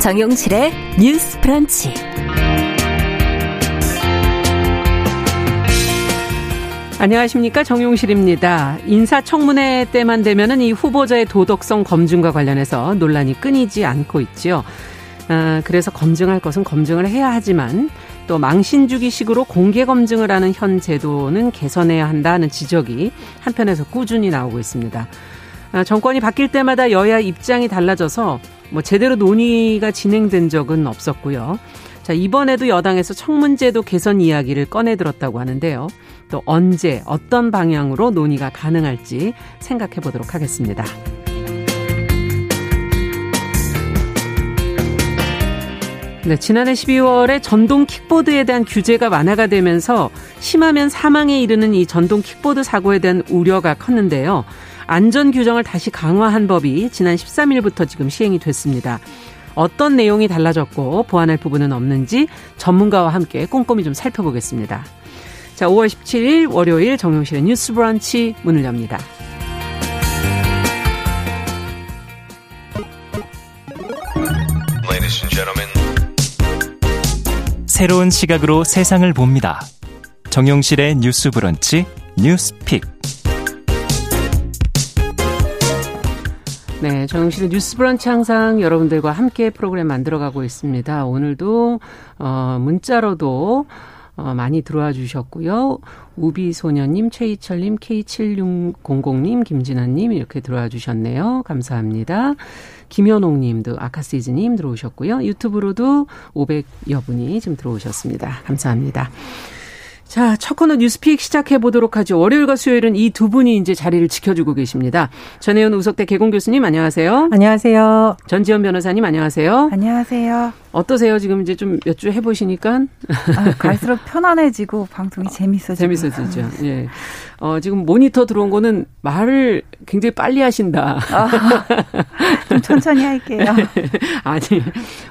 정용실의 뉴스 프런치. 안녕하십니까 정용실입니다. 인사청문회 때만 되면은 이 후보자의 도덕성 검증과 관련해서 논란이 끊이지 않고 있죠. 아, 그래서 검증할 것은 검증을 해야 하지만 또 망신주기식으로 공개 검증을 하는 현 제도는 개선해야 한다는 지적이 한편에서 꾸준히 나오고 있습니다. 아, 정권이 바뀔 때마다 여야 입장이 달라져서 뭐 제대로 논의가 진행된 적은 없었고요. 자, 이번에도 여당에서 청문제도 개선 이야기를 꺼내 들었다고 하는데요. 또 언제 어떤 방향으로 논의가 가능할지 생각해 보도록 하겠습니다. 네, 지난해 12월에 전동 킥보드에 대한 규제가 완화가 되면서 심하면 사망에 이르는 이 전동 킥보드 사고에 대한 우려가 컸는데요. 안전 규정을 다시 강화한 법이 지난 13일부터 지금 시행이 됐습니다. 어떤 내용이 달라졌고 보완할 부분은 없는지 전문가와 함께 꼼꼼히 좀 살펴보겠습니다. 자, 5월 17일 월요일 정용실의 뉴스 브런치 문을 엽니다. 새로운 시각으로 세상을 봅니다. 정용실의 뉴스 브런치 뉴스 픽. 네, 정용실의 뉴스 브런치 항상 여러분들과 함께 프로그램 만들어가고 있습니다. 오늘도 어 문자로도 어, 많이 들어와 주셨고요. 우비소녀님, 최희철님, K7600님, 김진아님 이렇게 들어와 주셨네요. 감사합니다. 김현옥님도 아카시즈님 들어오셨고요. 유튜브로도 500여 분이 지금 들어오셨습니다. 감사합니다. 자, 첫 코너 뉴스픽 시작해 보도록 하죠. 월요일과 수요일은 이 두 분이 이제 자리를 지켜주고 계십니다. 전혜연 우석대 개공 교수님 안녕하세요. 안녕하세요. 전지현 변호사님 안녕하세요. 안녕하세요. 어떠세요? 지금 이제 좀 몇 주 해보시니까 아, 갈수록 편안해지고 방송이 재밌어지고 재밌어지죠. 예. 어, 지금 모니터 들어온 거는 말을 굉장히 빨리 하신다. 아, 좀 천천히 할게요. 아니,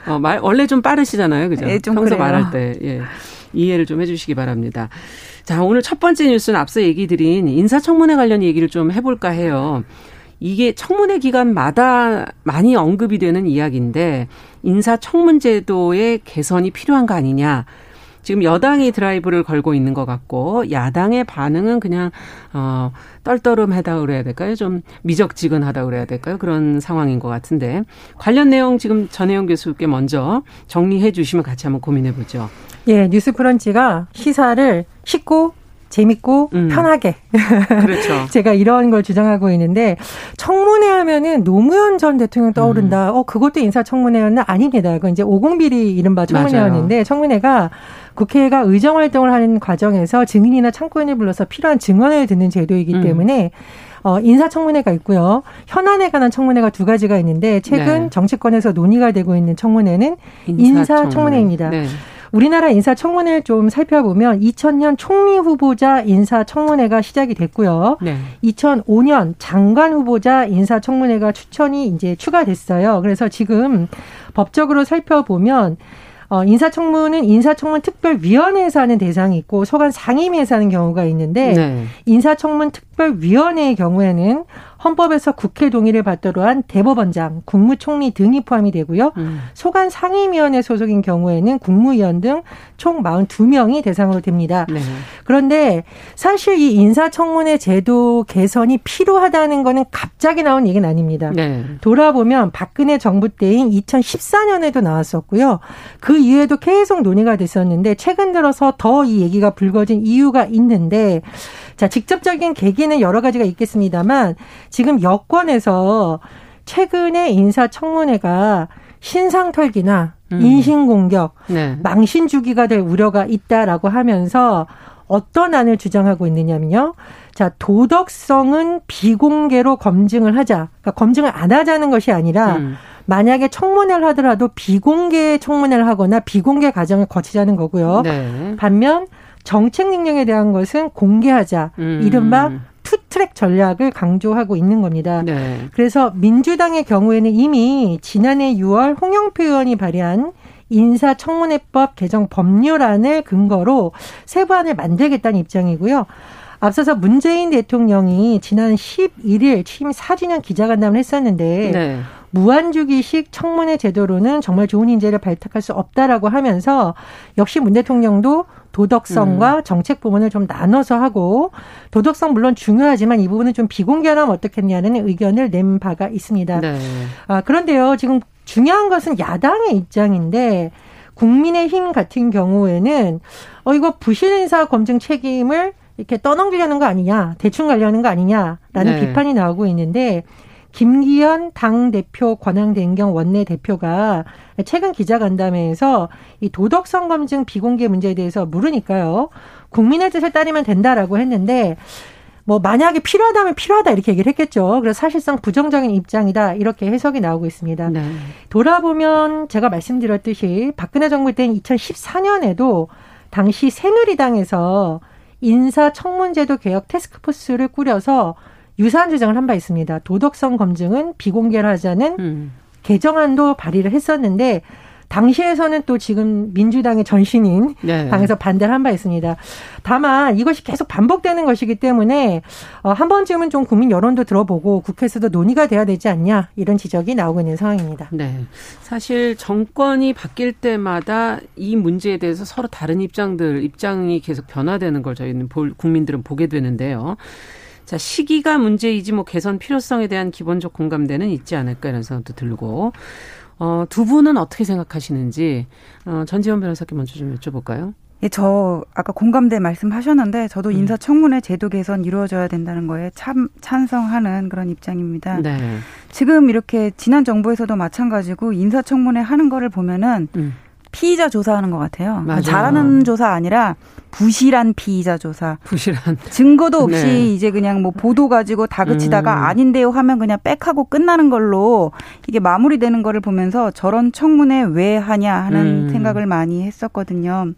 어, 말 원래 좀 빠르시잖아요, 그죠? 예, 좀 평소 그래요. 말할 때. 예. 이해를 좀 해주시기 바랍니다. 자, 오늘 첫 번째 뉴스는 앞서 얘기 드린 인사청문회 관련 얘기를 좀 해볼까 해요. 이게 청문회 기간마다 많이 언급이 되는 이야기인데 인사청문제도의 개선이 필요한 거 아니냐. 지금 여당이 드라이브를 걸고 있는 것 같고 야당의 반응은 그냥 어 떨떠름하다 그래야 될까요? 좀 미적지근하다 그래야 될까요? 그런 상황인 것 같은데 관련 내용 지금 전혜영 교수께 먼저 정리해 주시면 같이 한번 고민해 보죠. 예, 뉴스 브런치가 시사를 쉽고 재밌고 음. 편하게 그렇죠. 제가 이런 걸 주장하고 있는데 청문회 하면은 노무현 전 대통령 떠오른다. 음. 어 그것도 인사 청문회였나? 아닙니다. 그건 이제 오공비리 이른바 청문회였는데 청문회가 국회가 의정 활동을 하는 과정에서 증인이나 참고인을 불러서 필요한 증언을 듣는 제도이기 음. 때문에 어, 인사청문회가 있고요. 현안에 관한 청문회가 두 가지가 있는데 최근 네. 정치권에서 논의가 되고 있는 청문회는 인사청문회입니다. 네. 우리나라 인사청문회를 좀 살펴보면 2000년 총리 후보자 인사청문회가 시작이 됐고요. 네. 2005년 장관 후보자 인사청문회가 추천이 이제 추가됐어요. 그래서 지금 법적으로 살펴보면 어, 인사청문은 인사청문 특별위원회에서 하는 대상이 있고 소관 상임위에서 하는 경우가 있는데 네. 인사청문 특 별위원회의 경우에는 헌법에서 국회 동의를 받도록 한 대법원장, 국무총리 등이 포함이 되고요. 음. 소관 상임위원회 소속인 경우에는 국무위원 등 총 42명이 대상으로 됩니다. 네. 그런데 사실 이 인사청문회 제도 개선이 필요하다는 거는 갑자기 나온 얘기는 아닙니다. 네. 돌아보면 박근혜 정부 때인 2014년에도 나왔었고요. 그 이후에도 계속 논의가 됐었는데 최근 들어서 더 이 얘기가 불거진 이유가 있는데 자, 직접적인 계기는 여러 가지가 있겠습니다만 지금 여권에서 최근에 인사청문회가 신상 털기나 음. 인신 공격, 네. 망신 주기가 될 우려가 있다라고 하면서 어떤 안을 주장하고 있느냐면요. 자, 도덕성은 비공개로 검증을 하자. 그러니까 검증을 안 하자는 것이 아니라 음. 만약에 청문회를 하더라도 비공개 청문회를 하거나 비공개 과정을 거치자는 거고요. 네. 반면 정책 능력에 대한 것은 공개하자. 음. 이른바 투트랙 전략을 강조하고 있는 겁니다. 네. 그래서 민주당의 경우에는 이미 지난해 6월 홍영표 의원이 발의한 인사청문회법 개정 법률안을 근거로 세부안을 만들겠다는 입장이고요. 앞서서 문재인 대통령이 지난 11일 취임 4주년 기자간담을 했었는데 네. 무한주기식 청문회 제도로는 정말 좋은 인재를 발탁할 수 없다라고 하면서 역시 문 대통령도 도덕성과 음. 정책 부분을 좀 나눠서 하고 도덕성 물론 중요하지만 이 부분은 좀 비공개하면 어떻겠냐는 의견을 낸 바가 있습니다. 네. 아, 그런데요, 지금 중요한 것은 야당의 입장인데 국민의힘 같은 경우에는 어 이거 부실 인사 검증 책임을 이렇게 떠넘기려는 거 아니냐, 대충 가려는 거 아니냐라는 네. 비판이 나오고 있는데 김기현 당 대표 권한대행경 원내 대표가 최근 기자간담회에서 이 도덕성 검증 비공개 문제에 대해서 물으니까요. 국민의 뜻을 따르면 된다라고 했는데 뭐 만약에 필요하다면 필요하다 이렇게 얘기를 했겠죠. 그래서 사실상 부정적인 입장이다 이렇게 해석이 나오고 있습니다. 네. 돌아보면 제가 말씀드렸듯이 박근혜 정부 때인 2014년에도 당시 새누리당에서 인사청문제도 개혁 테스크포스를 꾸려서 유사한 주장을 한 바 있습니다. 도덕성 검증은 비공개를 하자는 음. 개정안도 발의를 했었는데 당시에서는 또 지금 민주당의 전신인 네. 당에서 반대를 한 바 있습니다. 다만 이것이 계속 반복되는 것이기 때문에 어, 한 번쯤은 좀 국민 여론도 들어보고 국회에서도 논의가 돼야 되지 않냐 이런 지적이 나오고 있는 상황입니다. 네. 사실 정권이 바뀔 때마다 이 문제에 대해서 서로 다른 입장들 입장이 계속 변화되는 걸 저희는 볼, 국민들은 보게 되는데요. 자, 시기가 문제이지 뭐 개선 필요성에 대한 기본적 공감대는 있지 않을까 이런 생각도 들고 어, 두 분은 어떻게 생각하시는지 어, 전지현 변호사께 먼저 좀 여쭤볼까요? 예, 저 아까 공감대 말씀하셨는데 저도 음. 인사청문회 제도 개선 이루어져야 된다는 거에 참 찬성하는 그런 입장입니다. 네. 지금 이렇게 지난 정부에서도 마찬가지고 인사청문회 하는 거를 보면은 음. 피의자 조사하는 것 같아요. 맞아요. 잘하는 조사 아니라 부실한 피의자 조사. 부실한. 증거도 없이 네. 이제 그냥 뭐 보도 가지고 다그치다가 음. 아닌데요 하면 그냥 빽하고 끝나는 걸로 이게 마무리되는 거를 보면서 저런 청문회 왜 하냐 하는 음. 생각을 많이 했었거든요.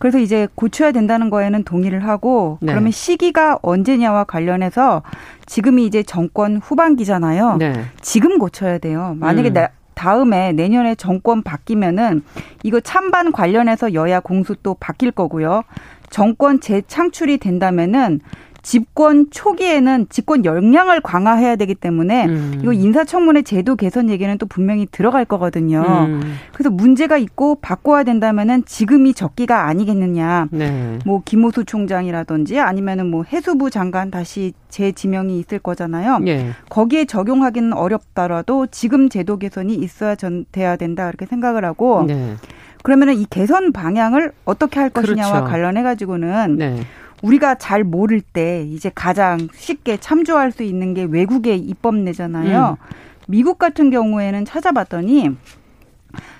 그래서 이제 고쳐야 된다는 거에는 동의를 하고 네. 그러면 시기가 언제냐와 관련해서 지금이 이제 정권 후반기잖아요. 네. 지금 고쳐야 돼요. 만약에 음. 다음에 내년에 정권 바뀌면은 이거 찬반 관련해서 여야 공수 또 바뀔 거고요. 정권 재창출이 된다면은 집권 초기에는 집권 역량을 강화해야 되기 때문에 음. 이거 인사청문회 제도 개선 얘기는 또 분명히 들어갈 거거든요. 음. 그래서 문제가 있고 바꿔야 된다면은 지금이 적기가 아니겠느냐. 네. 뭐 김호수 총장이라든지 아니면은 뭐 해수부 장관 다시 재지명이 있을 거잖아요. 네. 거기에 적용하기는 어렵더라도 지금 제도 개선이 있어야 전 돼야 된다 이렇게 생각을 하고 네. 그러면은 이 개선 방향을 어떻게 할 것이냐와 그렇죠. 관련해 가지고는 네. 우리가 잘 모를 때 이제 가장 쉽게 참조할 수 있는 게 외국의 입법내잖아요. 음. 미국 같은 경우에는 찾아봤더니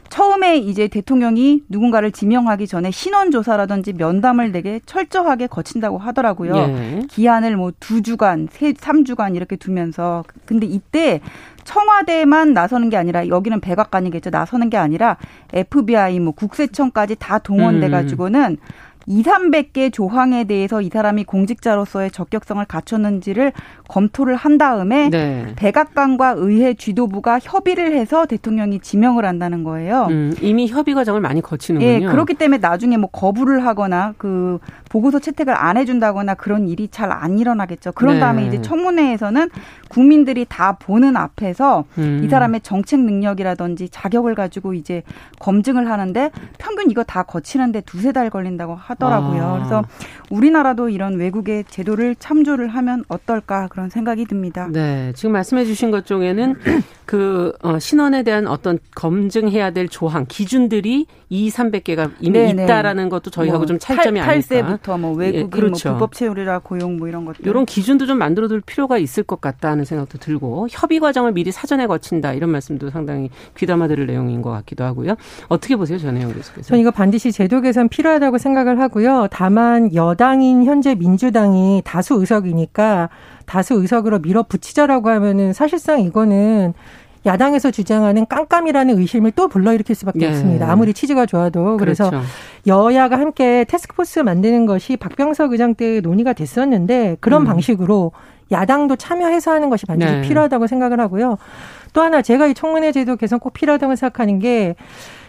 처음에 이제 대통령이 누군가를 지명하기 전에 신원조사라든지 면담을 되게 철저하게 거친다고 하더라고요. 예. 기한을 뭐 두 주간, 세, 삼 주간 이렇게 두면서. 근데 이때 청와대만 나서는 게 아니라 여기는 백악관이겠죠. 나서는 게 아니라 FBI 뭐 국세청까지 다 동원돼 가지고는 음. 2, 300개 조항에 대해서 이 사람이 공직자로서의 적격성을 갖췄는지를 검토를 한 다음에 네. 백악관과 의회 지도부가 협의를 해서 대통령이 지명을 한다는 거예요. 음, 이미 협의 과정을 많이 거치는군요. 예, 그렇기 때문에 나중에 뭐 거부를 하거나 그 보고서 채택을 안 해준다거나 그런 일이 잘 안 일어나겠죠. 그런 네. 다음에 이제 청문회에서는 국민들이 다 보는 앞에서 음. 이 사람의 정책 능력이라든지 자격을 가지고 이제 검증을 하는데 평균 이거 다 거치는데 두세 달 걸린다고 하더라고요. 아. 그래서 우리나라도 이런 외국의 제도를 참조를 하면 어떨까 그런 생각이 듭니다. 네. 지금 말씀해 주신 것 중에는 그 어, 신원에 대한 어떤 검증해야 될 조항, 기준들이 2, 300개가 이미 네네. 있다라는 것도 저희하고 뭐, 좀 차이점이 8, 아닐까. 8세부터 뭐 외국인 예, 뭐 그렇죠. 뭐 불법 채용이라 고용 뭐 이런 것들. 이런 기준도 좀 만들어 둘 필요가 있을 것 같다 는 생각도 들고 협의 과정을 미리 사전에 거친다 이런 말씀도 상당히 귀담아 들을 내용인 것 같기도 하고요. 어떻게 보세요, 전혜영 교수께서? 저는 이거 반드시 제도 개선 필요하다고 생각을 하고요. 다만 여당인 현재 민주당이 다수 의석이니까 다수 의석으로 밀어붙이자라고 하면은 사실상 이거는 야당에서 주장하는 깜깜이라는 의심을 또 불러일으킬 수밖에 네. 없습니다. 아무리 취지가 좋아도 그래서 그렇죠. 여야가 함께 테스크포스 만드는 것이 박병석 의장 때 논의가 됐었는데 그런 음. 방식으로 야당도 참여해서 하는 것이 반드시 네. 필요하다고 생각을 하고요. 또 하나 제가 이 청문회 제도 개선 꼭 필요하다고 생각하는 게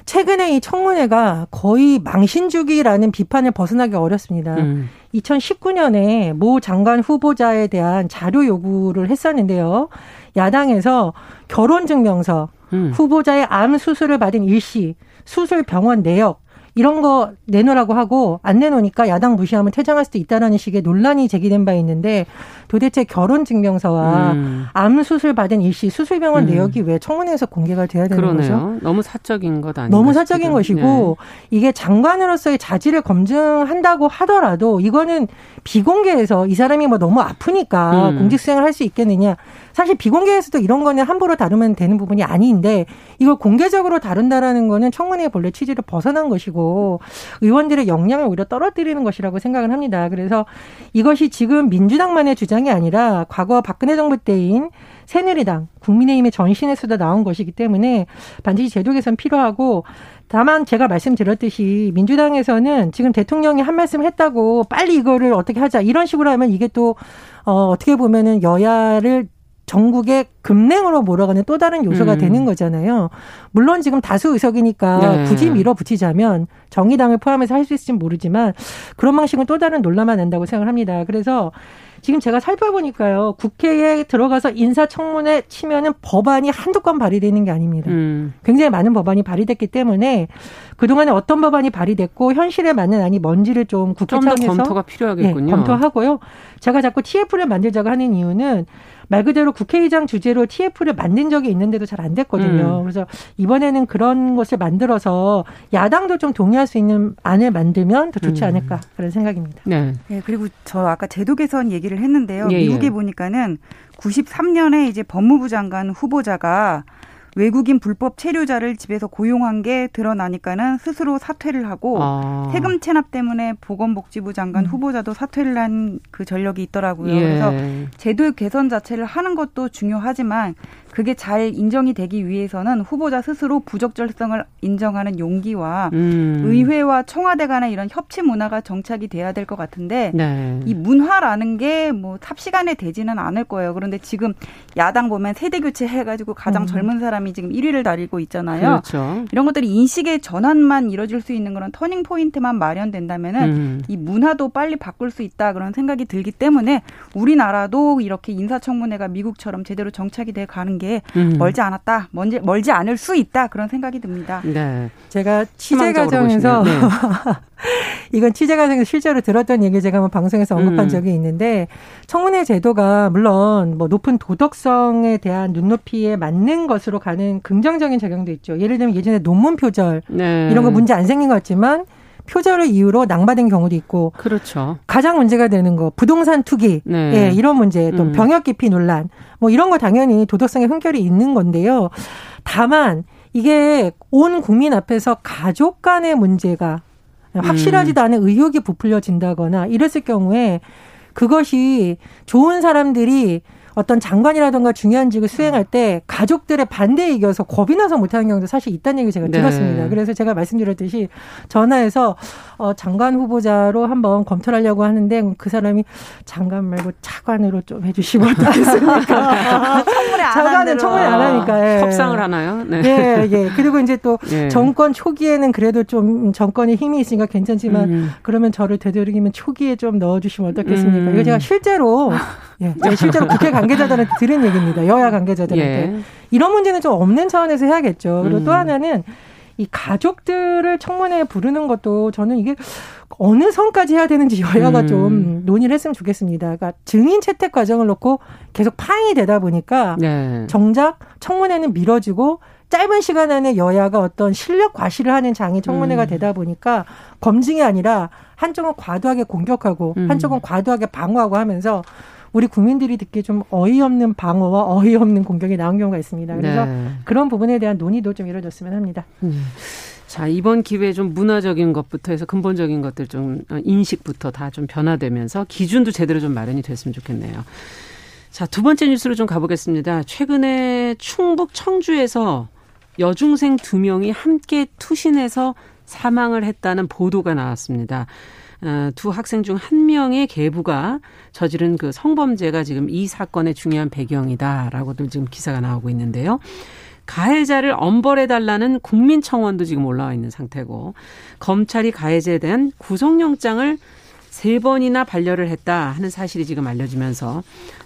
최근에 이 청문회가 거의 망신주기라는 비판을 벗어나기 어렵습니다. 음. 2019년에 모 장관 후보자에 대한 자료 요구를 했었는데요. 야당에서 결혼증명서, 음. 후보자의 암 수술을 받은 일시, 수술 병원 내역, 이런 거 내놓으라고 하고 안 내놓으니까 야당 무시하면 퇴장할 수도 있다라는 식의 논란이 제기된 바 있는데 도대체 결혼 증명서와 음. 암 수술 받은 일시 수술병원 음. 내역이 왜 청문회에서 공개가 돼야 되는 그러네요. 거죠? 너무 사적인 것 아닌가? 너무 사적인 것이고 네. 이게 장관으로서의 자질을 검증한다고 하더라도 이거는 비공개해서 이 사람이 뭐 너무 아프니까 음. 공직 수행을 할 수 있겠느냐? 사실 비공개에서도 이런 거는 함부로 다루면 되는 부분이 아닌데 이걸 공개적으로 다룬다라는 거는 청문회의 본래 취지를 벗어난 것이고 의원들의 역량을 오히려 떨어뜨리는 것이라고 생각을 합니다. 그래서 이것이 지금 민주당만의 주장이 아니라 과거 박근혜 정부 때인 새누리당, 국민의힘의 전신에서도 나온 것이기 때문에 반드시 제도 개선 필요하고 다만 제가 말씀드렸듯이 민주당에서는 지금 대통령이 한 말씀 했다고 빨리 이거를 어떻게 하자 이런 식으로 하면 이게 또 어, 어떻게 보면은 여야를 전국의 급냉으로 몰아가는 또 다른 요소가 음. 되는 거잖아요. 물론 지금 다수 의석이니까 네. 굳이 밀어붙이자면 정의당을 포함해서 할 수 있을지는 모르지만 그런 방식은 또 다른 논란만 난다고 생각합니다. 그래서 지금 제가 살펴보니까요. 국회에 들어가서 인사청문회 치면은 법안이 한두 건 발의되는 게 아닙니다. 음. 굉장히 많은 법안이 발의됐기 때문에 그동안에 어떤 법안이 발의됐고 현실에 맞는 안이 뭔지를 좀 국회 차원에서 검토가 필요하겠군요. 네, 검토하고요. 제가 자꾸 TF를 만들자고 하는 이유는 말 그대로 국회의장 주제로 TF를 만든 적이 있는데도 잘 안 됐거든요. 음. 그래서 이번에는 그런 것을 만들어서 야당도 좀 동의할 수 있는 안을 만들면 더 좋지 음. 않을까 그런 생각입니다. 네. 네. 그리고 저 아까 제도 개선 얘기를 했는데요. 예, 미국에 예. 보니까는 93년에 이제 법무부 장관 후보자가 외국인 불법 체류자를 집에서 고용한 게 드러나니까는 스스로 사퇴를 하고 아. 세금 체납 때문에 보건복지부 장관 음. 후보자도 사퇴를 한 그 전력이 있더라고요. 예. 그래서 제도 개선 자체를 하는 것도 중요하지만 그게 잘 인정이 되기 위해서는 후보자 스스로 부적절성을 인정하는 용기와 음. 의회와 청와대 간의 이런 협치 문화가 정착이 돼야 될 것 같은데 네. 이 문화라는 게뭐 삽시간에 되지는 않을 거예요. 그런데 지금 야당 보면 세대 교체 해가지고 가장 음. 젊은 사람이 지금 1위를 달리고 있잖아요. 그렇죠. 이런 것들이 인식의 전환만 이뤄질 수 있는 그런 터닝 포인트만 마련된다면은 음. 이 문화도 빨리 바꿀 수 있다 그런 생각이 들기 때문에 우리나라도 이렇게 인사청문회가 미국처럼 제대로 정착이 돼 가는 게 음. 멀지 않았다, 멀지, 멀지 않을 수 있다 그런 생각이 듭니다. 네. 제가 취재 과정에서 네. 이건 취재 과정에서 실제로 들었던 얘기 제가 한번 방송에서 언급한 음. 적이 있는데 청문회 제도가 물론 뭐 높은 도덕성에 대한 눈높이에 맞는 것으로 가는 긍정적인 작용도 있죠. 예를 들면 예전에 논문 표절 네. 이런 거 문제 안 생긴 것 같지만 표절을 이유로 낭받은 경우도 있고. 그렇죠. 가장 문제가 되는 거 부동산 투기, 네. 예, 이런 문제, 또 음. 병역 기피 논란, 뭐 이런 거 당연히 도덕성의 흠결이 있는 건데요. 다만 이게 온 국민 앞에서 가족 간의 문제가 확실하지도 음. 않은 의혹이 부풀려진다거나 이랬을 경우에 그것이 좋은 사람들이 어떤 장관이라든가 중요한 직을 수행할 때 가족들의 반대에 이겨서 겁이 나서 못하는 경우도 사실 있다는 얘기 제가 네. 들었습니다. 그래서 제가 말씀드렸듯이 전화해서 어, 장관 후보자로 한번 검토를 하려고 하는데 그 사람이 장관 말고 차관으로 좀 해주시면 어떻겠습니까? 청문회 안 차관은 청문회 안 하니까. 예. 협상을 하나요? 네. 예, 예. 그리고 이제 또 예. 정권 초기에는 그래도 좀 정권이 힘이 있으니까 괜찮지만 음. 그러면 저를 되도록이면 초기에 좀 넣어주시면 어떻겠습니까? 음. 이거 제가 실제로 예, 실제로 국회 관계자들한테 들은 얘기입니다. 여야 관계자들한테. 예. 이런 문제는 좀 없는 차원에서 해야겠죠. 그리고 음. 또 하나는 이 가족들을 청문회에 부르는 것도 저는 이게 어느 선까지 해야 되는지 여야가 음. 좀 논의를 했으면 좋겠습니다. 그러니까 증인 채택 과정을 놓고 계속 파행이 되다 보니까 네. 정작 청문회는 미뤄지고 짧은 시간 안에 여야가 어떤 실력 과시를 하는 장이 청문회가 음. 되다 보니까 검증이 아니라 한쪽은 과도하게 공격하고 음. 한쪽은 과도하게 방어하고 하면서 우리 국민들이 듣기 좀 어이없는 방어와 어이없는 공격이 나온 경우가 있습니다. 그래서 네. 그런 부분에 대한 논의도 좀 이루어졌으면 합니다. 음. 자, 이번 기회에 좀 문화적인 것부터 해서 근본적인 것들 좀 어, 인식부터 다 좀 변화되면서 기준도 제대로 좀 마련이 됐으면 좋겠네요. 자, 두 번째 뉴스로 좀 가보겠습니다. 최근에 충북 청주에서 여중생 두 명이 함께 투신해서 사망을 했다는 보도가 나왔습니다. 어, 두 학생 중 한 명의 계부가 저지른 그 성범죄가 지금 이 사건의 중요한 배경이다라고들 지금 기사가 나오고 있는데요. 가해자를 엄벌해달라는 국민청원도 지금 올라와 있는 상태고 검찰이 가해자에 대한 구속영장을 세 번이나 반려를 했다 하는 사실이 지금 알려지면서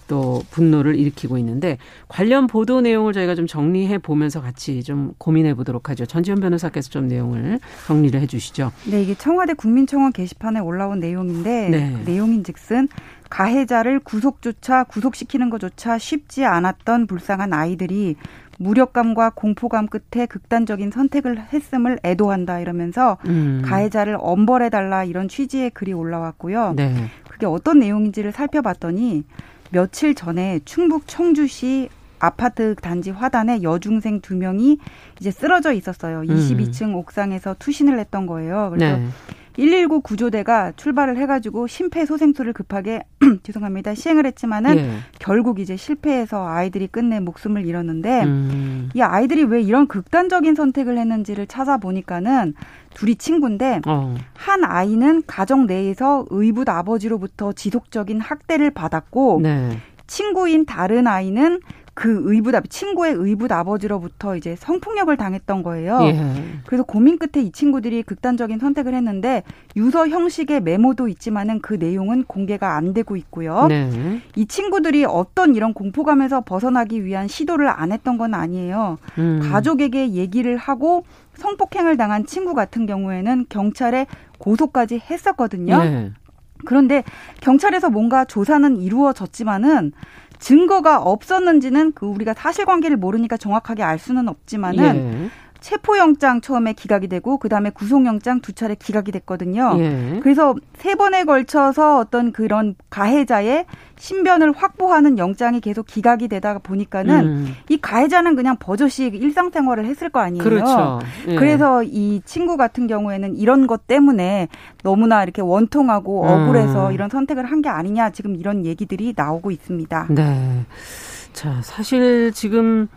또 분노를 일으키고 있는데 관련 보도 내용을 저희가 좀 정리해 보면서 같이 좀 고민해 보도록 하죠. 전지현 변호사께서 좀 내용을 정리를 해 주시죠. 네, 이게 청와대 국민청원 게시판에 올라온 내용인데 네. 그 내용인즉슨 가해자를 구속조차 구속시키는 것조차 쉽지 않았던 불쌍한 아이들이 무력감과 공포감 끝에 극단적인 선택을 했음을 애도한다 이러면서 음. 가해자를 엄벌해 달라 이런 취지의 글이 올라왔고요. 네. 그게 어떤 내용인지를 살펴봤더니 며칠 전에 충북 청주시 아파트 단지 화단에 여중생 두 명이 이제 쓰러져 있었어요. 22층 음. 옥상에서 투신을 했던 거예요. 그래서 네. 119 구조대가 출발을 해가지고 심폐소생술을 급하게 죄송합니다 시행을 했지만은 예. 결국 이제 실패해서 아이들이 끝내 목숨을 잃었는데 음. 이 아이들이 왜 이런 극단적인 선택을 했는지를 찾아보니까는 둘이 친구인데 어. 한 아이는 가정 내에서 의붓 아버지로부터 지속적인 학대를 받았고 네. 친구인 다른 아이는 그 의붓 친구의 의붓 아버지로부터 이제 성폭력을 당했던 거예요. 예. 그래서 고민 끝에 이 친구들이 극단적인 선택을 했는데 유서 형식의 메모도 있지만은 그 내용은 공개가 안 되고 있고요. 네. 이 친구들이 어떤 이런 공포감에서 벗어나기 위한 시도를 안 했던 건 아니에요. 음. 가족에게 얘기를 하고 성폭행을 당한 친구 같은 경우에는 경찰에 고소까지 했었거든요. 네. 그런데 경찰에서 뭔가 조사는 이루어졌지만은 증거가 없었는지는 그 우리가 사실관계를 모르니까 정확하게 알 수는 없지만은 예. 체포영장 처음에 기각이 되고 그다음에 구속영장 두 차례 기각이 됐거든요. 예. 그래서 세 번에 걸쳐서 어떤 그런 가해자의 신변을 확보하는 영장이 계속 기각이 되다가 보니까는 음. 이 가해자는 그냥 버젓이 일상생활을 했을 거 아니에요. 그렇죠. 예. 그래서 이 친구 같은 경우에는 이런 것 때문에 너무나 이렇게 원통하고 억울해서 음. 이런 선택을 한 게 아니냐 지금 이런 얘기들이 나오고 있습니다. 네. 자, 사실 지금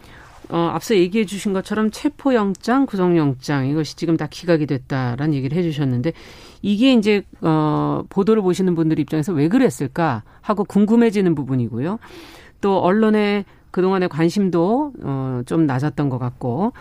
어, 앞서 얘기해 주신 것처럼 체포영장, 구속영장 이것이 지금 다 기각이 됐다라는 얘기를 해 주셨는데 이게 이제 어, 보도를 보시는 분들 입장에서 왜 그랬을까 하고 궁금해지는 부분이고요. 또 언론의 그동안의 관심도 어, 좀 낮았던 것 같고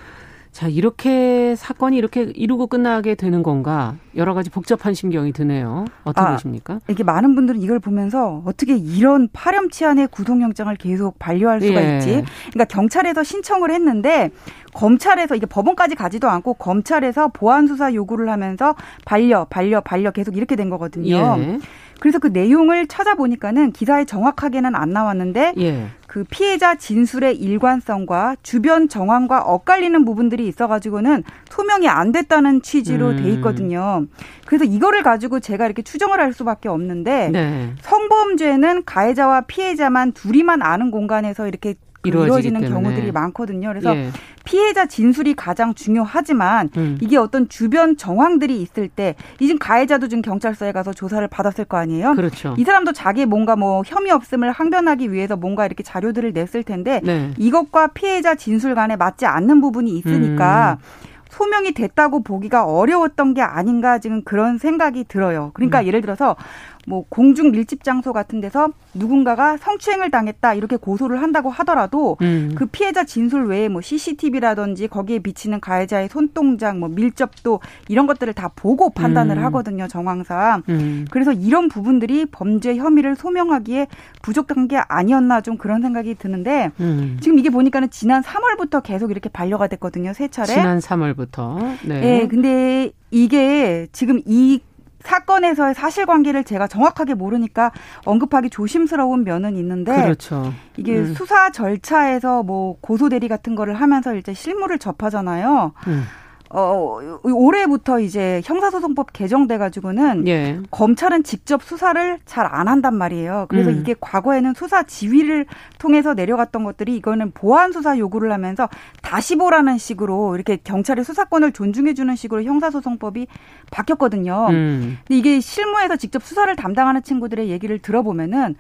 자, 이렇게 사건이 이렇게 이루고 끝나게 되는 건가? 여러 가지 복잡한 심경이 드네요. 어떻게 아, 보십니까? 이게 많은 분들은 이걸 보면서 어떻게 이런 파렴치한의 구속영장을 계속 반려할 수가 예. 있지? 그러니까 경찰에서 신청을 했는데 검찰에서 이게 법원까지 가지도 않고 검찰에서 보안 수사 요구를 하면서 반려, 반려, 반려 계속 이렇게 된 거거든요. 예. 그래서 그 내용을 찾아보니까는 기사에 정확하게는 안 나왔는데 예. 그 피해자 진술의 일관성과 주변 정황과 엇갈리는 부분들이 있어가지고는 소명이 안 됐다는 취지로 음. 돼 있거든요. 그래서 이거를 가지고 제가 이렇게 추정을 할 수밖에 없는데 네. 성범죄는 가해자와 피해자만 둘이만 아는 공간에서 이렇게 이루어지는. 경우들이 많거든요. 그래서 예. 피해자 진술이 가장 중요하지만 음. 이게 어떤 주변 정황들이 있을 때 이즘 가해자도 지금 경찰서에 가서 조사를 받았을 거 아니에요. 그렇죠. 이 사람도 자기 뭔가 뭐 혐의 없음을 항변하기 위해서 뭔가 이렇게 자료들을 냈을 텐데 네. 이것과 피해자 진술 간에 맞지 않는 부분이 있으니까 음. 소명이 됐다고 보기가 어려웠던 게 아닌가 지금 그런 생각이 들어요. 그러니까 음. 예를 들어서 뭐 공중 밀집 장소 같은 데서 누군가가 성추행을 당했다 이렇게 고소를 한다고 하더라도 음. 그 피해자 진술 외에 뭐 CCTV라든지 거기에 비치는 가해자의 손동작 뭐 밀접도 이런 것들을 다 보고 판단을 음. 하거든요 정황상 음. 그래서 이런 부분들이 범죄 혐의를 소명하기에 부족한 게 아니었나 좀 그런 생각이 드는데 음. 지금 이게 보니까는 지난 3월부터 계속 이렇게 반려가 됐거든요 세 차례 지난 3월부터 네, 네 근데 이게 지금 이 사건에서의 사실관계를 제가 정확하게 모르니까 언급하기 조심스러운 면은 있는데 그렇죠. 이게 음. 수사 절차에서 뭐 고소 대리 같은 거를 하면서 이제 실무를 접하잖아요. 음. 어, 올해부터 이제 형사소송법 개정돼 가지고는 예. 검찰은 직접 수사를 잘 안 한단 말이에요. 그래서 음. 이게 과거에는 수사 지휘를 통해서 내려갔던 것들이 이거는 보안 수사 요구를 하면서 다시 보라는 식으로 이렇게 경찰의 수사권을 존중해 주는 식으로 형사소송법이 바뀌었거든요. 음. 근데 이게 실무에서 직접 수사를 담당하는 친구들의 얘기를 들어보면은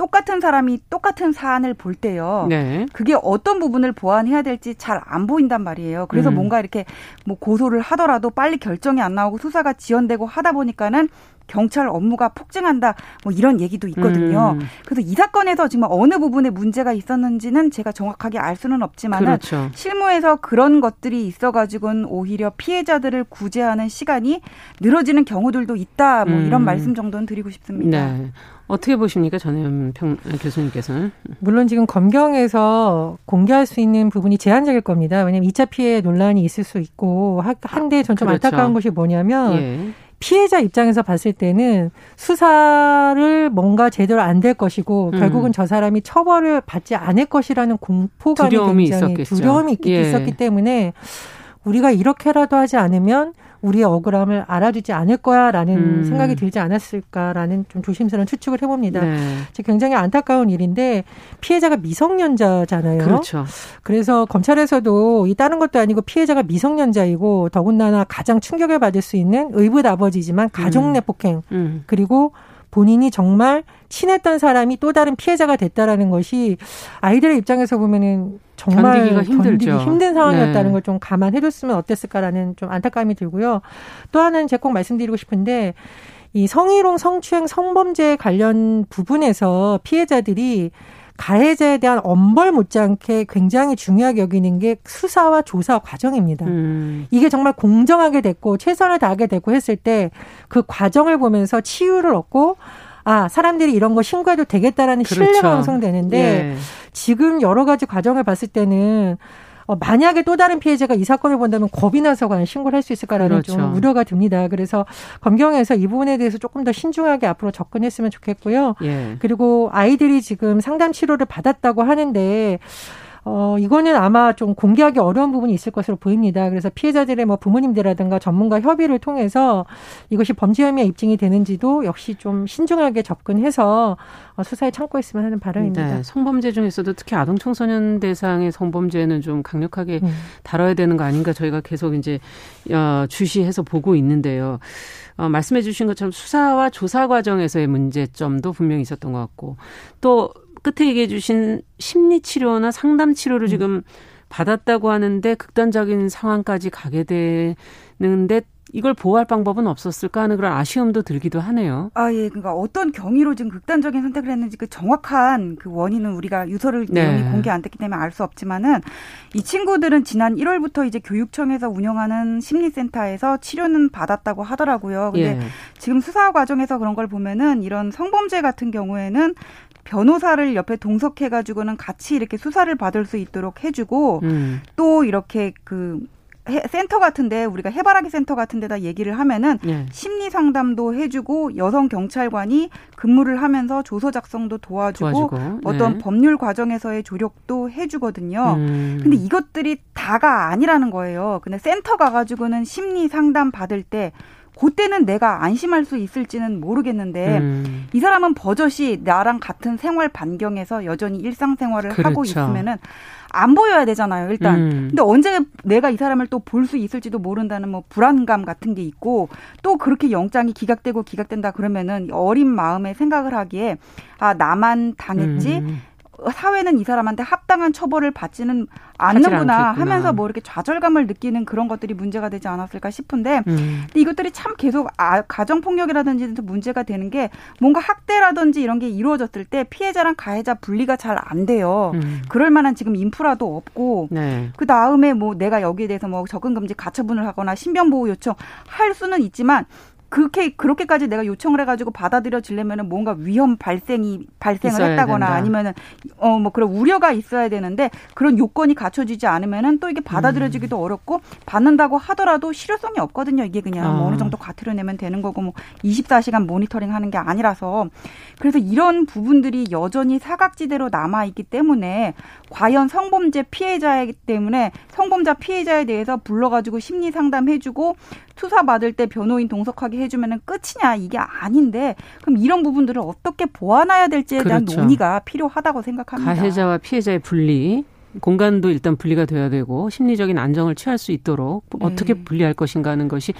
똑같은 사람이 똑같은 사안을 볼 때요. 네. 그게 어떤 부분을 보완해야 될지 잘 안 보인단 말이에요. 그래서 음. 뭔가 이렇게 뭐 고소를 하더라도 빨리 결정이 안 나오고 수사가 지연되고 하다 보니까는 경찰 업무가 폭증한다 뭐 이런 얘기도 있거든요. 음. 그래서 이 사건에서 지금 어느 부분에 문제가 있었는지는 제가 정확하게 알 수는 없지만 그렇죠. 실무에서 그런 것들이 있어가지고는 오히려 피해자들을 구제하는 시간이 늘어지는 경우들도 있다. 뭐 이런 음. 말씀 정도는 드리고 싶습니다. 네. 어떻게 보십니까, 전혜연 평 교수님께서는? 물론 지금 검경에서 공개할 수 있는 부분이 제한적일 겁니다. 왜냐하면 2차 피해 논란이 있을 수 있고 한데 전좀 그렇죠. 안타까운 것이 뭐냐면 예. 피해자 입장에서 봤을 때는 수사를 뭔가 제대로 안 될 것이고 음. 결국은 저 사람이 처벌을 받지 않을 것이라는 공포감이 두려움이 굉장히 있었겠죠. 두려움이 예. 있었기 때문에 우리가 이렇게라도 하지 않으면 우리의 억울함을 알아주지 않을 거야라는 음. 생각이 들지 않았을까라는 좀 조심스러운 추측을 해봅니다. 네. 굉장히 안타까운 일인데 피해자가 미성년자잖아요. 그렇죠. 그래서 검찰에서도 이 다른 것도 아니고 피해자가 미성년자이고 더군다나 가장 충격을 받을 수 있는 의붓 아버지지만 가족 내 음. 폭행 음. 그리고 본인이 정말 친했던 사람이 또 다른 피해자가 됐다라는 것이 아이들의 입장에서 보면은 정말 견디기가 힘들죠. 견디기 힘든 상황이었다는 네. 걸좀 감안해줬으면 어땠을까라는 좀 안타까움이 들고요. 또 하나는 제가 꼭 말씀드리고 싶은데 이 성희롱, 성추행, 성범죄 관련 부분에서 피해자들이 가해자에 대한 엄벌 못지않게 굉장히 중요하게 여기는 게 수사와 조사 과정입니다. 음. 이게 정말 공정하게 됐고 최선을 다하게 됐고 했을 때 그 과정을 보면서 치유를 얻고 아 사람들이 이런 거 신고해도 되겠다라는 그렇죠. 신뢰가 형성되는데 예. 지금 여러 가지 과정을 봤을 때는 어, 만약에 또 다른 피해자가 이 사건을 본다면 겁이 나서 과연 신고를 할 수 있을까라는 그렇죠. 좀 우려가 듭니다. 그래서 검경에서 이 부분에 대해서 조금 더 신중하게 앞으로 접근했으면 좋겠고요. 예. 그리고 아이들이 지금 상담 치료를 받았다고 하는데 어, 이거는 아마 좀 공개하기 어려운 부분이 있을 것으로 보입니다. 그래서 피해자들의 뭐 부모님들이라든가 전문가 협의를 통해서 이것이 범죄 혐의에 입증이 되는지도 역시 좀 신중하게 접근해서 어, 수사에 참고했으면 하는 바람입니다. 네, 성범죄 중에서도 특히 아동 청소년 대상의 성범죄는 좀 강력하게 음. 다뤄야 되는 거 아닌가 저희가 계속 이제 어, 주시해서 보고 있는데요. 어, 말씀해 주신 것처럼 수사와 조사 과정에서의 문제점도 분명히 있었던 것 같고 또 끝에 얘기해 주신 심리 치료나 상담 치료를 음. 지금 받았다고 하는데 극단적인 상황까지 가게 되는데 이걸 보호할 방법은 없었을까 하는 그런 아쉬움도 들기도 하네요. 아, 예. 그러니까 어떤 경위로 지금 극단적인 선택을 했는지 그 정확한 그 원인은 우리가 유서를 네. 공개 안 됐기 때문에 알 수 없지만은 이 친구들은 지난 1월부터 이제 교육청에서 운영하는 심리센터에서 치료는 받았다고 하더라고요. 근데 예. 지금 수사 과정에서 그런 걸 보면은 이런 성범죄 같은 경우에는 변호사를 옆에 동석해가지고는 같이 이렇게 수사를 받을 수 있도록 해주고 음. 또 이렇게 그 센터 같은데 우리가 해바라기 센터 같은 데다 얘기를 하면은 네. 심리 상담도 해주고 여성 경찰관이 근무를 하면서 조서 작성도 도와주고, 도와주고. 어떤 네. 법률 과정에서의 조력도 해주거든요. 음. 근데 이것들이 다가 아니라는 거예요. 근데 센터 가가지고는 심리 상담 받을 때 그때는 내가 안심할 수 있을지는 모르겠는데 음. 이 사람은 버젓이 나랑 같은 생활 반경에서 여전히 일상생활을 그렇죠. 하고 있으면은 안 보여야 되잖아요, 일단. 음. 근데 언제 내가 이 사람을 또 볼 수 있을지도 모른다는 뭐 불안감 같은 게 있고 또 그렇게 영장이 기각되고 기각된다 그러면은 어린 마음에 생각을 하기에 아, 나만 당했지. 음. 사회는 이 사람한테 합당한 처벌을 받지는 않는구나 하면서 뭐 이렇게 좌절감을 느끼는 그런 것들이 문제가 되지 않았을까 싶은데 음. 근데 이것들이 참 계속 아, 가정 폭력이라든지 문제가 되는 게 뭔가 학대라든지 이런 게 이루어졌을 때 피해자랑 가해자 분리가 잘 안 돼요. 음. 그럴 만한 지금 인프라도 없고 네. 그 다음에 뭐 내가 여기에 대해서 뭐 접근 금지 가처분을 하거나 신변 보호 요청 할 수는 있지만 그렇게 그렇게까지 내가 요청을 해가지고 받아들여지려면은 뭔가 위험 발생이 발생을 했다거나 된다. 아니면은 어 뭐 그런 우려가 있어야 되는데 그런 요건이 갖춰지지 않으면은 또 이게 받아들여지기도 음. 어렵고 받는다고 하더라도 실효성이 없거든요. 이게 그냥 어. 뭐 어느 정도 과태료내면 되는 거고 뭐 24시간 모니터링하는 게 아니라서 그래서 이런 부분들이 여전히 사각지대로 남아 있기 때문에 과연 성범죄 피해자이기 때문에 성범죄 피해자에 대해서 불러가지고 심리 상담해주고 수사 받을 때 변호인 동석하게 해주면 끝이냐 이게 아닌데 그럼 이런 부분들을 어떻게 보완해야 될지에 대한 그렇죠. 논의가 필요하다고 생각합니다. 가해자와 피해자의 분리 공간도 일단 분리가 돼야 되고 심리적인 안정을 취할 수 있도록 어떻게 네. 분리할 것인가 하는 것이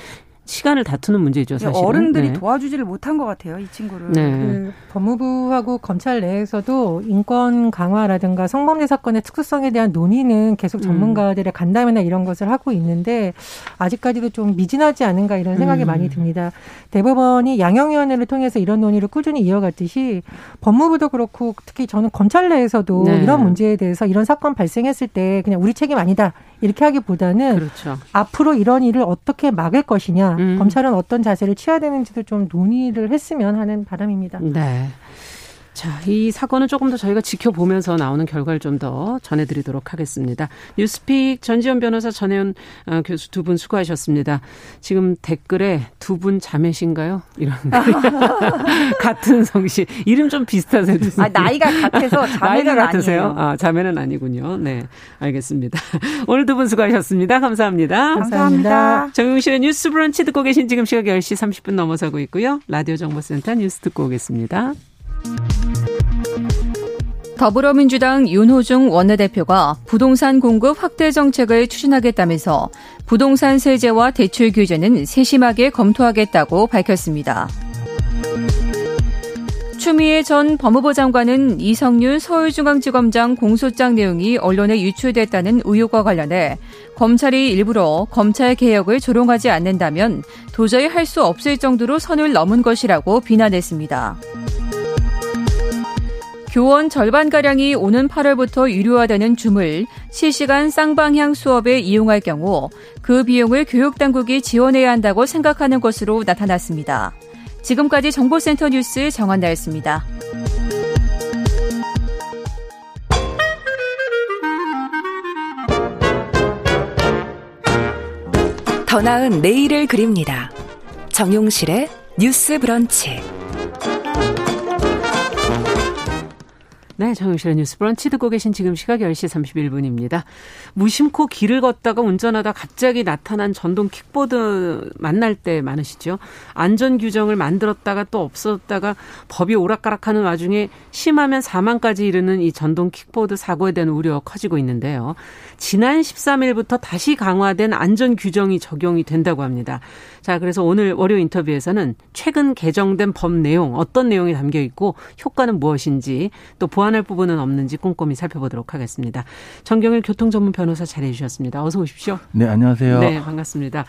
시간을 다투는 문제죠, 사실. 어른들이 네. 도와주지를 못한 것 같아요, 이 친구를. 네. 그 법무부하고 검찰 내에서도 인권 강화라든가 성범죄 사건의 특수성에 대한 논의는 계속 음. 전문가들의 간담회나 이런 것을 하고 있는데 아직까지도 좀 미진하지 않은가 이런 생각이 음. 많이 듭니다. 대법원이 양형위원회를 통해서 이런 논의를 꾸준히 이어갔듯이 법무부도 그렇고 특히 저는 검찰 내에서도 네. 이런 문제에 대해서 이런 사건 발생했을 때 그냥 우리 책임 아니다 이렇게 하기보다는 그렇죠. 앞으로 이런 일을 어떻게 막을 것이냐 음. 검찰은 어떤 자세를 취해야 되는지도 좀 논의를 했으면 하는 바람입니다. 네. 자, 이 사건은 조금 더 저희가 지켜보면서 나오는 결과를 좀 더 전해드리도록 하겠습니다. 뉴스픽 전지현 변호사 전혜연 어, 교수 두 분 수고하셨습니다. 지금 댓글에 두 분 자매신가요? 이런 같은 성씨 이름 좀 비슷하세요. 아 나이가 같아서 자매는 나이가 같으세요? 아니에요. 아 자매는 아니군요. 네, 알겠습니다. 오늘 두 분 수고하셨습니다. 감사합니다. 감사합니다. 정용실의 뉴스 브런치 듣고 계신 지금 시각 10시 30분 넘어서고 있고요. 라디오 정보센터 뉴스 듣고 오겠습니다. 더불어민주당 윤호중 원내대표가 부동산 공급 확대 정책을 추진하겠다면서 부동산 세제와 대출 규제는 세심하게 검토하겠다고 밝혔습니다. 추미애 전 법무부 장관은 이성윤 서울중앙지검장 공소장 내용이 언론에 유출됐다는 의혹과 관련해 검찰이 일부러 검찰 개혁을 조롱하지 않는다면 도저히 할 수 없을 정도로 선을 넘은 것이라고 비난했습니다. 교원 절반가량이 오는 8월부터 유료화되는 줌을 실시간 쌍방향 수업에 이용할 경우 그 비용을 교육당국이 지원해야 한다고 생각하는 것으로 나타났습니다. 지금까지 정보센터 뉴스 정한나였습니다. 더 나은 내일을 그립니다. 정용실의 뉴스 브런치. 네, 정영실의 뉴스 브런치 듣고 계신 지금 시각 10시 31분입니다. 무심코 길을 걷다가 운전하다 갑자기 나타난 전동 킥보드 만날 때 많으시죠? 안전 규정을 만들었다가 또 없었다가 법이 오락가락하는 와중에 심하면 사망까지 이르는 이 전동 킥보드 사고에 대한 우려 커지고 있는데요. 지난 13일부터 다시 강화된 안전 규정이 적용이 된다고 합니다. 자, 그래서 오늘 월요 인터뷰에서는 최근 개정된 법 내용 어떤 내용이 담겨 있고 효과는 무엇인지 또 보완할 부분은 없는지 꼼꼼히 살펴보도록 하겠습니다. 정경일 교통 전문 변호사 자리해 주셨습니다. 어서 오십시오. 네, 안녕하세요. 네, 반갑습니다.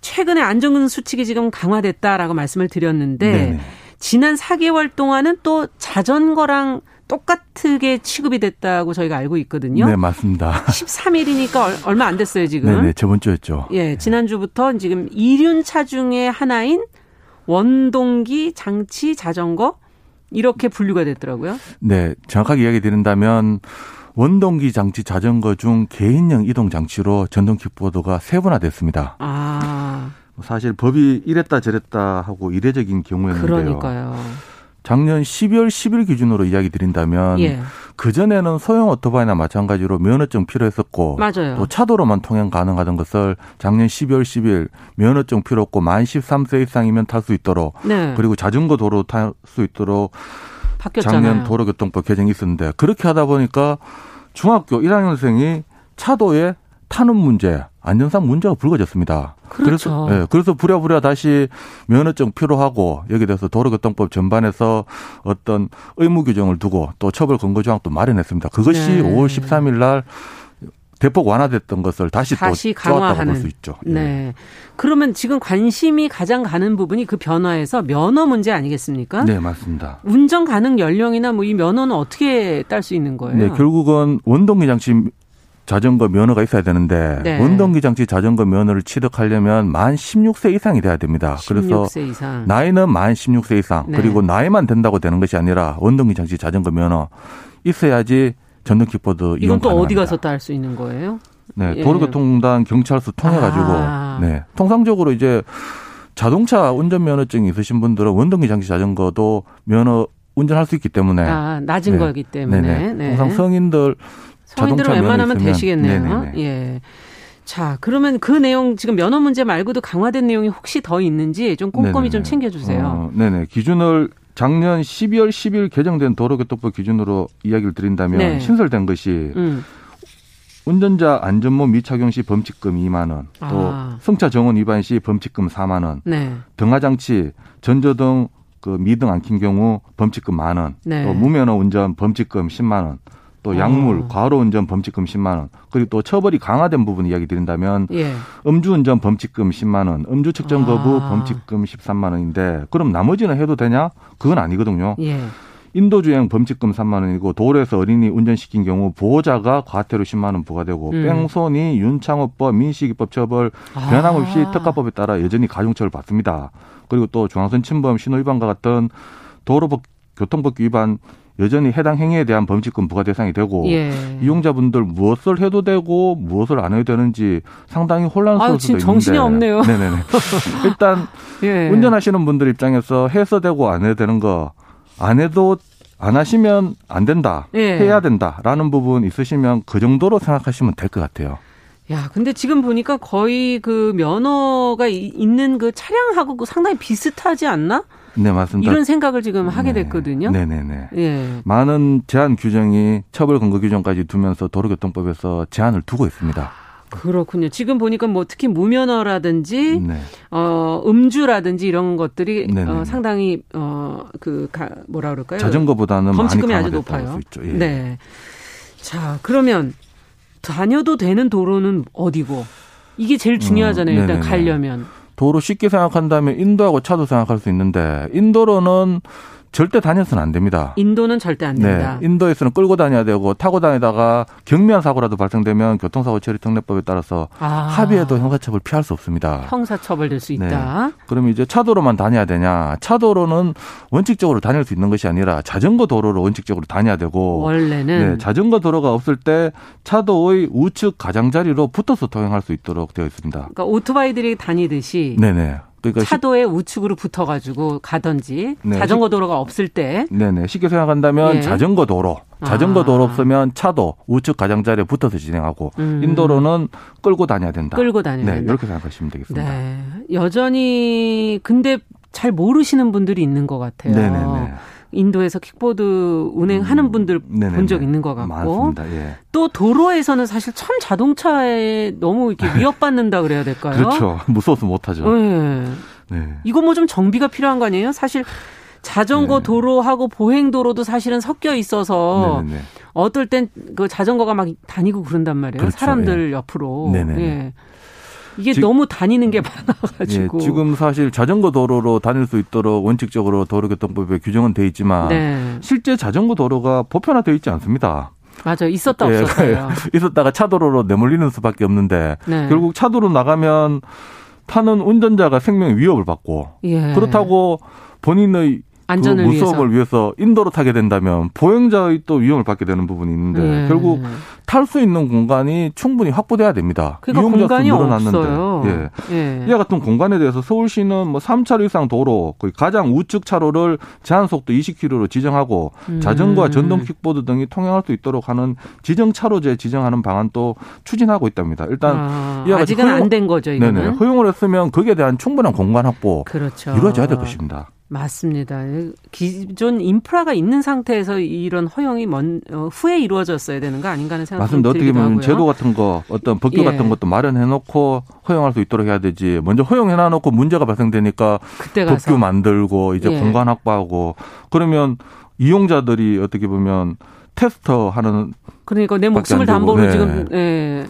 최근에 안전 수칙이 지금 강화됐다라고 말씀을 드렸는데 네네. 지난 4개월 동안은 또 자전거랑 똑같게 취급이 됐다고 저희가 알고 있거든요. 네, 맞습니다. 13일이니까 얼마 안 됐어요, 지금. 네, 네, 저번 주였죠. 예, 지난주부터 지금 이륜 차 중에 하나인 원동기 장치 자전거 이렇게 분류가 됐더라고요. 네, 정확하게 이야기 드린다면 원동기 장치 자전거 중 개인형 이동 장치로 전동 킥보드가 세분화됐습니다. 아. 사실 법이 이랬다 저랬다 하고 이례적인 경우였는데요. 그러니까요. 작년 12월 10일 기준으로 이야기 드린다면 예. 그 전에는 소형 오토바이나 마찬가지로 면허증 필요했었고 맞아요. 또 차도로만 통행 가능하던 것을 작년 12월 10일 면허증 필요 없고 만 13세 이상이면 탈 수 있도록 네. 그리고 자전거 도로 탈 수 있도록 바뀌었잖아요. 작년 도로교통법 개정이 있었는데 그렇게 하다 보니까 중학교 1학년생이 차도에 타는 문제, 안전상 문제가 불거졌습니다. 그렇죠. 그래서 예, 그래서 부랴부랴 다시 면허증 필요하고 여기에 대해서 도로교통법 전반에서 어떤 의무 규정을 두고 또 처벌 근거 조항도 마련했습니다. 그것이 네. 5월 13일 날 대폭 완화됐던 것을 다시, 다시 또 강화하는 볼수 있죠. 예. 네. 그러면 지금 관심이 가장 가는 부분이 그 변화에서 면허 문제 아니겠습니까? 네, 맞습니다. 운전 가능 연령이나 뭐 이 면허는 어떻게 딸 수 있는 거예요? 네, 결국은 원동 기 장치 자전거 면허가 있어야 되는데 네. 원동기 장치 자전거 면허를 취득하려면 만 16세 이상이 돼야 됩니다. 16세 그래서 이상. 나이는 만 16세 이상 네. 그리고 나이만 된다고 되는 것이 아니라 원동기 장치 자전거 면허 있어야지 전동 킥보드 이건 또 어디 가서 딸수 있는 거예요? 네, 예. 도로교통단 경찰서 통해 가지고 아. 네. 통상적으로 이제 자동차 운전 면허증이 있으신 분들은 원동기 장치 자전거도 면허 운전할 수 있기 때문에 아, 낮은 네. 거기 때문에 네. 네. 통상 성인들 성인들은 웬만하면 되시겠네요. 네네네. 예. 자, 그러면 그 내용 지금 면허 문제 말고도 강화된 내용이 혹시 더 있는지 좀 꼼꼼히 네네네. 좀 챙겨주세요. 어, 네네. 기준을 작년 12월 10일 개정된 도로교통법 기준으로 이야기를 드린다면 네. 신설된 것이 음. 운전자 안전모 미착용 시 범칙금 2만 원, 또 아. 승차 정원 위반 시 범칙금 4만 원, 네. 등하장치, 전조등 그 미등 안 킨 경우 범칙금 만 원, 네. 또 무면허 운전 범칙금 10만 원, 또 약물, 어. 과로 운전 범칙금 10만 원, 그리고 또 처벌이 강화된 부분 이야기 드린다면 예. 음주 운전 범칙금 10만 원, 음주 측정 거부 아. 범칙금 13만 원인데 그럼 나머지는 해도 되냐? 그건 아니거든요. 예. 인도주행 범칙금 3만 원이고 도로에서 어린이 운전시킨 경우 보호자가 과태료 10만 원 부과되고 음. 뺑소니, 윤창호법, 민식이법 처벌 아. 변함없이 아. 특가법에 따라 여전히 가중처를 받습니다. 그리고 또 중앙선 침범, 신호위반과 같은 도로법 교통법 위반 여전히 해당 행위에 대한 범칙금 부과 대상이 되고 예. 이용자분들 무엇을 해도 되고 무엇을 안 해도 되는지 상당히 혼란스러울 아, 수도 있는데 정신이 없네요. 네네네. 일단 예. 운전하시는 분들 입장에서 해서 되고 안 해도 되는 거 안 해도 안 하시면 안 된다. 예. 해야 된다라는 부분 있으시면 그 정도로 생각하시면 될 것 같아요. 야, 근데 지금 보니까 거의 그 면허가 있는 그 차량하고 상당히 비슷하지 않나? 네, 맞습니다. 이런 생각을 지금 하게 네. 됐거든요. 네 네 네. 예. 많은 제한 규정이 처벌 근거 규정까지 두면서 도로교통법에서 제한을 두고 있습니다. 그렇군요. 지금 보니까 뭐 특히 무면허라든지 네. 어 음주라든지 이런 것들이 어, 상당히 어그 뭐라 그럴까요? 자전거보다는 범칙금이 아주 높아요. 예. 네. 자, 그러면 다녀도 되는 도로는 어디고? 이게 제일 중요하잖아요. 음, 일단 가려면. 도로 쉽게 생각한다면 인도하고 차도 생각할 수 있는데 인도로는 절대 다녀서는 안 됩니다. 인도는 절대 안 된다. 네. 인도에서는 끌고 다녀야 되고 타고 다니다가 경미한 사고라도 발생되면 교통사고 처리 특례법에 따라서 아. 합의해도 형사처벌 피할 수 없습니다. 형사처벌 될 수 있다. 네. 그럼 이제 차도로만 다녀야 되냐? 차도로는 원칙적으로 다닐 수 있는 것이 아니라 자전거 도로로 원칙적으로 다녀야 되고 원래는 네. 자전거 도로가 없을 때 차도의 우측 가장자리로 붙어서 통행할 수 있도록 되어 있습니다. 그러니까 오토바이들이 다니듯이 네네. 그러니까 차도에 우측으로 붙어가지고 가든지 네. 자전거 도로가 없을 때. 네네 쉽게 생각한다면 네. 자전거 도로, 자전거 아. 도로 없으면 차도 우측 가장자리에 붙어서 진행하고 음. 인도로는 끌고 다녀야 된다. 끌고 다녀야 네, 된다. 이렇게 생각하시면 되겠습니다. 네. 여전히 근데 잘 모르시는 분들이 있는 것 같아요. 네네네. 인도에서 킥보드 운행하는 음, 분들 음, 본적 있는 것 같고 예. 또 도로에서는 사실 참 자동차에 너무 이렇게 위협받는다 그래야 될까요? 그렇죠. 무서워서 못하죠. 네. 네. 이거 뭐 좀 정비가 필요한 거 아니에요? 사실 자전거 네. 도로하고 보행 도로도 사실은 섞여 있어서 네네. 어떨 땐 그 자전거가 막 다니고 그런단 말이에요. 그렇죠. 사람들 예. 옆으로. 네네. 예. 이게 지, 너무 다니는 게 많아가지고. 예, 지금 사실 자전거 도로로 다닐 수 있도록 원칙적으로 도로교통법에 규정은 돼 있지만 네. 실제 자전거 도로가 보편화되어 있지 않습니다. 맞아요. 있었다 예, 없었어요. 있었다가 차도로로 내몰리는 수밖에 없는데 네. 결국 차도로 나가면 타는 운전자가 생명의 위협을 받고 예. 그렇다고 본인의 안전을 그 무서움을 위해서. 위해서. 인도로 타게 된다면 보행자의 또 위험을 받게 되는 부분이 있는데 네. 결국 탈 수 있는 공간이 충분히 확보돼야 됩니다. 그러니까 수 늘어났는데. 없어요. 예. 예. 이와 같은 공간에 대해서 서울시는 뭐 3차로 이상 도로 거의 가장 우측 차로를 제한 속도 20km로 지정하고 음. 자전거와 전동 킥보드 등이 통행할 수 있도록 하는 지정 차로제 지정하는 방안도 추진하고 있답니다. 일단 아, 이와 같이 아직은 안 된 거죠. 이거는. 네네. 허용을 했으면 거기에 대한 충분한 공간 확보 그렇죠. 이루어져야 될 것입니다. 맞습니다. 기존 인프라가 있는 상태에서 이런 허용이 먼, 어, 후에 이루어졌어야 되는 거 아닌가 하는 생각이 맞습니다. 어떻게 보면 하고요. 제도 같은 거 어떤 법규 예. 같은 것도 마련해 놓고 허용할 수 있도록 해야 되지. 먼저 허용해 놔 놓고 문제가 발생되니까 법규 만들고 이제 예. 공간 확보하고 그러면 이용자들이 어떻게 보면 테스터 하는 그러니까 내 목숨을 담보로 네. 지금 예.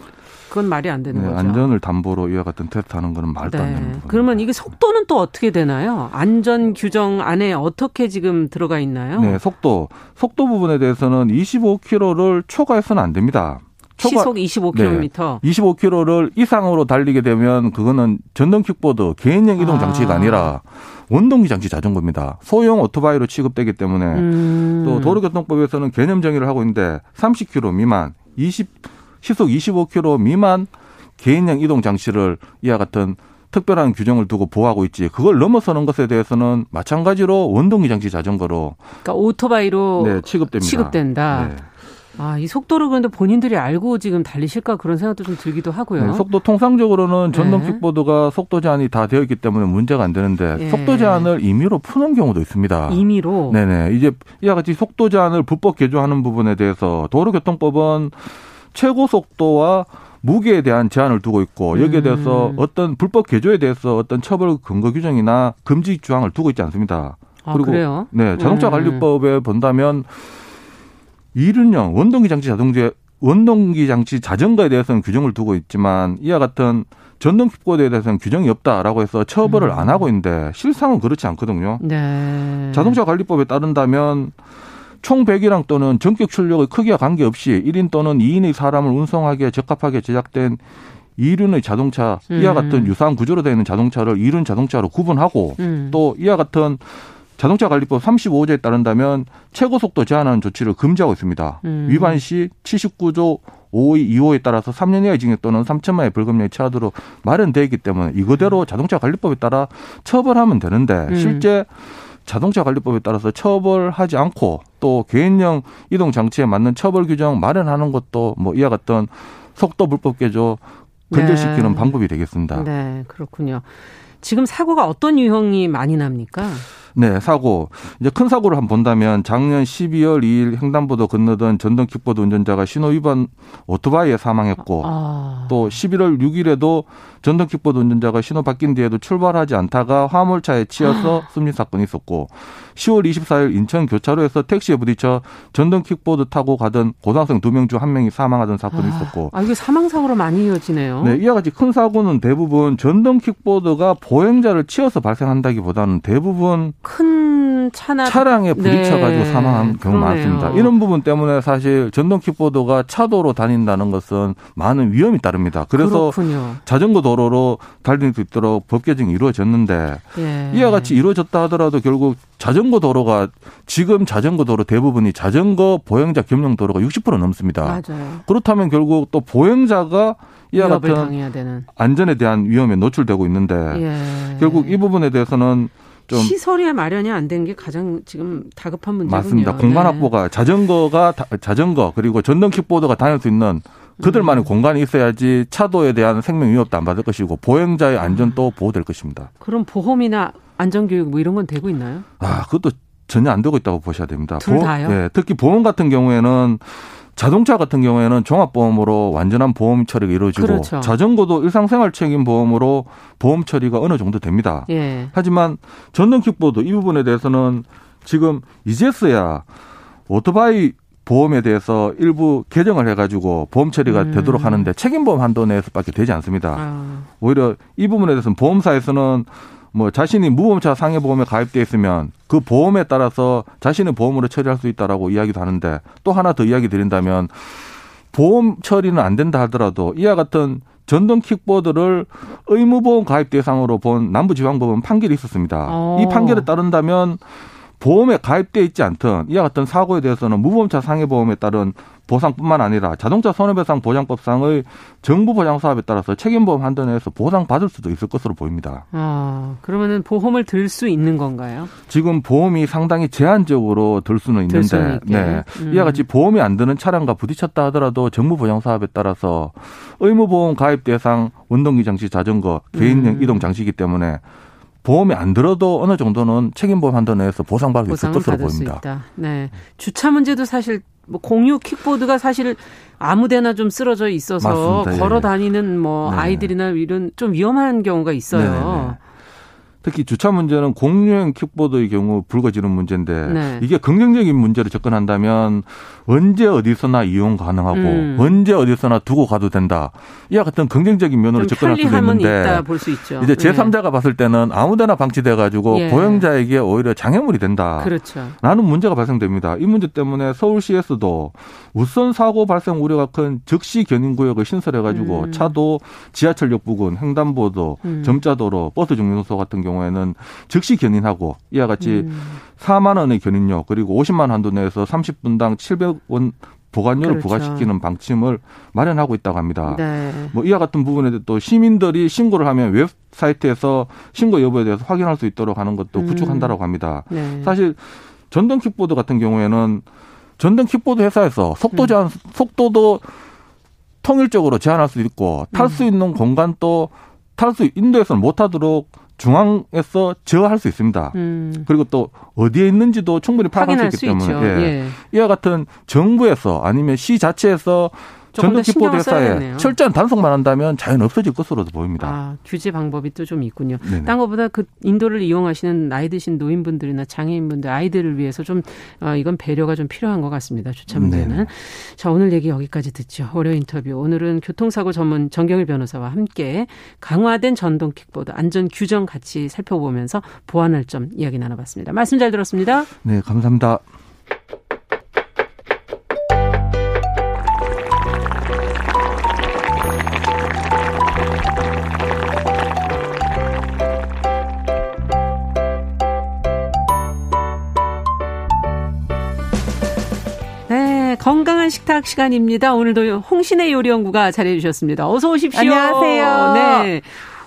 그건 말이 안 되는 네, 거죠. 안전을 담보로 이와 같은 테스트 하는 거는 말도 네. 안 되는 거죠. 그러면 이게 속도는 또 어떻게 되나요? 안전 규정 안에 어떻게 지금 들어가 있나요? 네, 속도 속도 부분에 대해서는 25km를 초과해서는 안 됩니다. 초과, 시속 25km. 네, 25km를 이상으로 달리게 되면 그거는 전동 킥보드 개인용 이동 장치가 아. 아니라 원동기 장치 자전거입니다. 소형 오토바이로 취급되기 때문에 음. 또 도로교통법에서는 개념 정의를 하고 있는데 30km 미만, 20 시속 25km 미만 개인용 이동 장치를 이와 같은 특별한 규정을 두고 보호하고 있지. 그걸 넘어서는 것에 대해서는 마찬가지로 원동기 장치 자전거로 그러니까 오토바이로 네, 취급됩니다. 취급된다. 네. 아, 이 속도를 그런데 본인들이 알고 지금 달리실까 그런 생각도 좀 들기도 하고요. 네, 속도 통상적으로는 전동 네. 킥보드가 속도 제한이 다 되어 있기 때문에 문제가 안 되는데 네. 속도 제한을 임의로 푸는 경우도 있습니다. 임의로? 네네. 이제 이와 같이 속도 제한을 불법 개조하는 부분에 대해서 도로교통법은 최고 속도와 무게에 대한 제한을 두고 있고 여기에 대해서 음. 어떤 불법 개조에 대해서 어떤 처벌 근거 규정이나 금지 조항을 두고 있지 않습니다. 아, 그리고 그래요? 네 자동차 음. 관리법에 본다면 이륜형 원동기 장치 자동제 원동기 장치 자전거에 대해서는 규정을 두고 있지만 이와 같은 전동 킥보드에 대해서는 규정이 없다라고 해서 처벌을 음. 안 하고 있는데 실상은 그렇지 않거든요. 네. 자동차 관리법에 따른다면 총 100이랑 또는 전격 출력의 크기와 관계없이 1인 또는 2인의 사람을 운송하기에 적합하게 제작된 이륜의 자동차 이와 음. 같은 유사한 구조로 되어 있는 자동차를 이륜 자동차로 구분하고 음. 또 이와 같은 자동차 관리법 35조에 따른다면 최고 속도 제한하는 조치를 금지하고 있습니다. 음. 위반 시 79조 5의 2호에 따라서 3년 이하의 징역 또는 3천만 원의 벌금형이 처하도록 마련되어 있기 때문에 이거대로 음. 자동차 관리법에 따라 처벌하면 되는데 음. 실제 자동차 관리법에 따라서 처벌하지 않고 또 개인형 이동 장치에 맞는 처벌 규정 마련하는 것도 뭐 이와 같던 속도 불법 개조 근절시키는 네. 방법이 되겠습니다. 네, 그렇군요. 지금 사고가 어떤 유형이 많이 납니까? 네, 사고. 이제 큰 사고를 한번 본다면 작년 12월 2일 횡단보도 건너던 전동 킥보드 운전자가 신호 위반 오토바이에 사망했고 아. 또 11월 6일에도 전동 킥보드 운전자가 신호 바뀐 뒤에도 출발하지 않다가 화물차에 치여서 아. 숨진 사건이 있었고 10월 24일 인천 교차로에서 택시에 부딪혀 전동 킥보드 타고 가던 고등학생 두 명 중 한 명이 사망하던 사건이 아. 있었고 아, 이게 사망 사고로 많이 이어지네요. 네, 이와 같이 큰 사고는 대부분 전동 킥보드가 보행자를 치어서 발생한다기보다는 대부분 큰 차나 차량에 부딪혀 가지고 네. 사망한 경우가 많습니다. 이런 부분 때문에 사실 전동 킥보드가 차도로 다닌다는 것은 많은 위험이 따릅니다. 그래서 그렇군요. 자전거 도 로로 달릴 수 있도록 법 개정이 이루어졌는데 예. 이와 같이 이루어졌다 하더라도 결국 자전거 도로가 지금 자전거 도로 대부분이 자전거 보행자 겸용 도로가 60% 넘습니다. 맞아요. 그렇다면 결국 또 보행자가 이와 같은 안전에 대한 위험에 노출되고 있는데 예. 결국 이 부분에 대해서는 좀 시설이 마련이 안 된 게 가장 지금 다급한 문제군요. 맞습니다. 공간 네. 확보가 자전거가 자전거 그리고 전동 킥보드가 다닐 수 있는 그들만의 음. 공간이 있어야지 차도에 대한 생명 위협도 안 받을 것이고 보행자의 안전도 보호될 것입니다. 그럼 보험이나 안전교육 뭐 이런 건 되고 있나요? 아, 그것도 전혀 안 되고 있다고 보셔야 됩니다. 둘 다요? 네, 특히 보험 같은 경우에는 자동차 같은 경우에는 종합보험으로 완전한 보험 처리가 이루어지고 그렇죠. 자전거도 일상생활 책임 보험으로 보험 처리가 어느 정도 됩니다. 예. 하지만 전동 킥보드 이 부분에 대해서는 지금 이제서야 오토바이 보험에 대해서 일부 개정을 해가지고 보험 처리가 음. 되도록 하는데 책임보험 한도 내에서밖에 되지 않습니다. 아. 오히려 이 부분에 대해서는 보험사에서는 뭐 자신이 무보험차 상해보험에 가입돼 있으면 그 보험에 따라서 자신의 보험으로 처리할 수 있다라고 이야기도 하는데 또 하나 더 이야기 드린다면 보험 처리는 안 된다 하더라도 이와 같은 전동 킥보드를 의무보험 가입 대상으로 본 남부지방법원 판결이 있었습니다. 오. 이 어. 판결에 따른다면 보험에 가입돼 있지 않던 이와 같은 사고에 대해서는 무보험차 상해보험에 따른 보상뿐만 아니라 자동차 손해배상 보장법상의 정부 보장 사업에 따라서 책임보험 한도 내에서 보상받을 수도 있을 것으로 보입니다. 아, 그러면은 보험을 들 수 있는 건가요? 지금 보험이 상당히 제한적으로 들 수는 있는데, 들 네. 음. 이와 같이 보험이 안 드는 차량과 부딪혔다 하더라도 정부 보장 사업에 따라서 의무보험 가입 대상 운동기 장치 자전거 개인용 음. 이동 장치이기 때문에 보험이 안 들어도 어느 정도는 책임보험 한도 내에서 보상받을 수 있을 것으로 보입니다. 네. 주차 문제도 사실 뭐 공유 킥보드가 사실 아무데나 좀 쓰러져 있어서 맞습니다. 예. 걸어 다니는 뭐 네. 아이들이나 이런 좀 위험한 경우가 있어요. 특히 주차 문제는 공유형 킥보드의 경우 불거지는 문제인데 네. 이게 긍정적인 문제로 접근한다면 언제 어디서나 이용 가능하고 음. 언제 어디서나 두고 가도 된다. 이와 같은 긍정적인 면으로 접근할 수도 있는데 수 이제 제3자가 네. 봤을 때는 아무데나 방치돼 가지고 예. 보행자에게 오히려 장애물이 된다. 그렇죠. 라는 문제가 발생됩니다. 이 문제 때문에 서울시에서도 우선 사고 발생 우려가 큰 즉시 견인 구역을 신설해 가지고 음. 차도 지하철역 부근, 횡단보도, 음. 점자도로, 버스 정류소 같은 경우 경우에는 즉시 견인하고 이와 같이 음. 4만 원의 견인료 그리고 50만 원 한도 내에서 30분당 700원 보관료를 그렇죠. 부과시키는 방침을 마련하고 있다고 합니다. 네. 뭐 이와 같은 부분에 또 시민들이 신고를 하면 웹사이트에서 신고 여부에 대해서 확인할 수 있도록 하는 것도 음. 구축한다라고 합니다. 네. 사실 전동 킥보드 같은 경우에는 전동 킥보드 회사에서 속도 음. 제한 음. 속도도 통일적으로 제한할 수 있고 탈수 음. 있는 공간도 탈 수 인도에서는 못 타도록 중앙에서 제어할 수 있습니다. 음. 그리고 또 어디에 있는지도 충분히 파악할 수 있기 때문에 예. 예. 이와 같은 정부에서 아니면 시 자체에서 전동 킥보드에 쌓여 철저한 단속만 한다면 자연 없어질 것으로도 보입니다. 아, 규제 방법이 또 좀 있군요. 네네. 딴 것보다 그 인도를 이용하시는 나이 드신 노인분들이나 장애인분들 아이들을 위해서 좀 어, 이건 배려가 좀 필요한 것 같습니다. 주차 문제는. 네네. 자 오늘 얘기 여기까지 듣죠. 월요 인터뷰. 오늘은 교통사고 전문 정경일 변호사와 함께 강화된 전동 킥보드 안전 규정 같이 살펴보면서 보완할 점 이야기 나눠봤습니다. 말씀 잘 들었습니다. 네, 감사합니다. 식탁 시간입니다. 오늘도 홍신의 요리연구가 잘해 주셨습니다. 어서 오십시오. 안녕하세요. 네.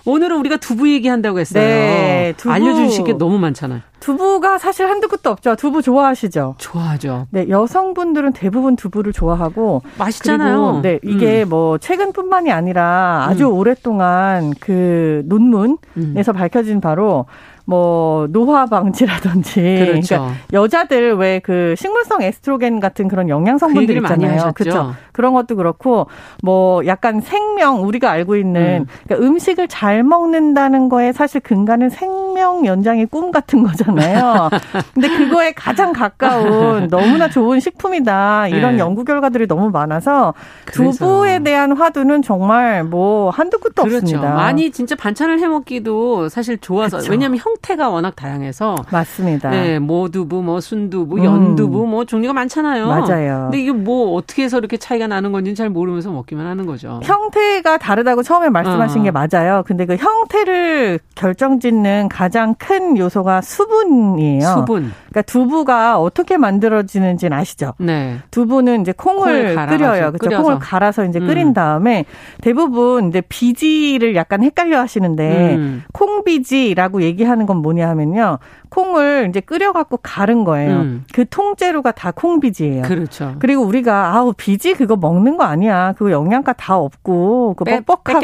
오늘은 우리가 두부 얘기한다고 했어요. 네, 두부. 알려주실 게 너무 많잖아요. 두부가 사실 한두 끝도 없죠. 두부 좋아하시죠? 좋아하죠. 네, 여성분들은 대부분 두부를 좋아하고 맛있잖아요. 네, 이게 음. 뭐 최근뿐만이 아니라 아주 음. 오랫동안 그 논문에서 음. 밝혀진 바로 뭐 노화 방지라든지 그렇죠. 그러니까 여자들 왜 그 식물성 에스트로겐 같은 그런 영양 성분들 그 있잖아요. 그렇죠. 그런 것도 그렇고 뭐 약간 생명 우리가 알고 있는 음. 그러니까 음식을 잘 먹는다는 거에 사실 근간은 생명 연장의 꿈 같은 거잖아요. 근데 그거에 가장 가까운 너무나 좋은 식품이다. 이런 네. 연구 결과들이 너무 많아서 그래서. 두부에 대한 화두는 정말 뭐 한두 끝도 그렇죠. 없습니다. 많이 진짜 반찬을 해 먹기도 사실 좋아서 그렇죠. 왜냐하면 형 형태가 워낙 다양해서 맞습니다. 네, 모두부, 뭐 순두부, 연두부, 음. 뭐 종류가 많잖아요. 맞아요. 근데 이게 뭐 어떻게 해서 이렇게 차이가 나는 건지는 잘 모르면서 먹기만 하는 거죠. 형태가 다르다고 처음에 말씀하신 어. 게 맞아요. 근데 그 형태를 결정짓는 가장 큰 요소가 수분이에요. 수분. 그러니까 두부가 어떻게 만들어지는지는 아시죠? 네. 두부는 이제 콩을 끓여요. 그렇죠. 콩을 갈아서 이제 음. 끓인 다음에 대부분 이제 비지를 약간 헷갈려 하시는데 음. 콩비지라고 얘기하는 건 뭐냐 하면요. 콩을 이제 끓여갖고 가른 거예요. 음. 그 통째로가 다 콩비지예요. 그렇죠. 그리고 우리가 아우 비지 그거 먹는 거 아니야. 그거 영양가 다 없고 그 뻑뻑하고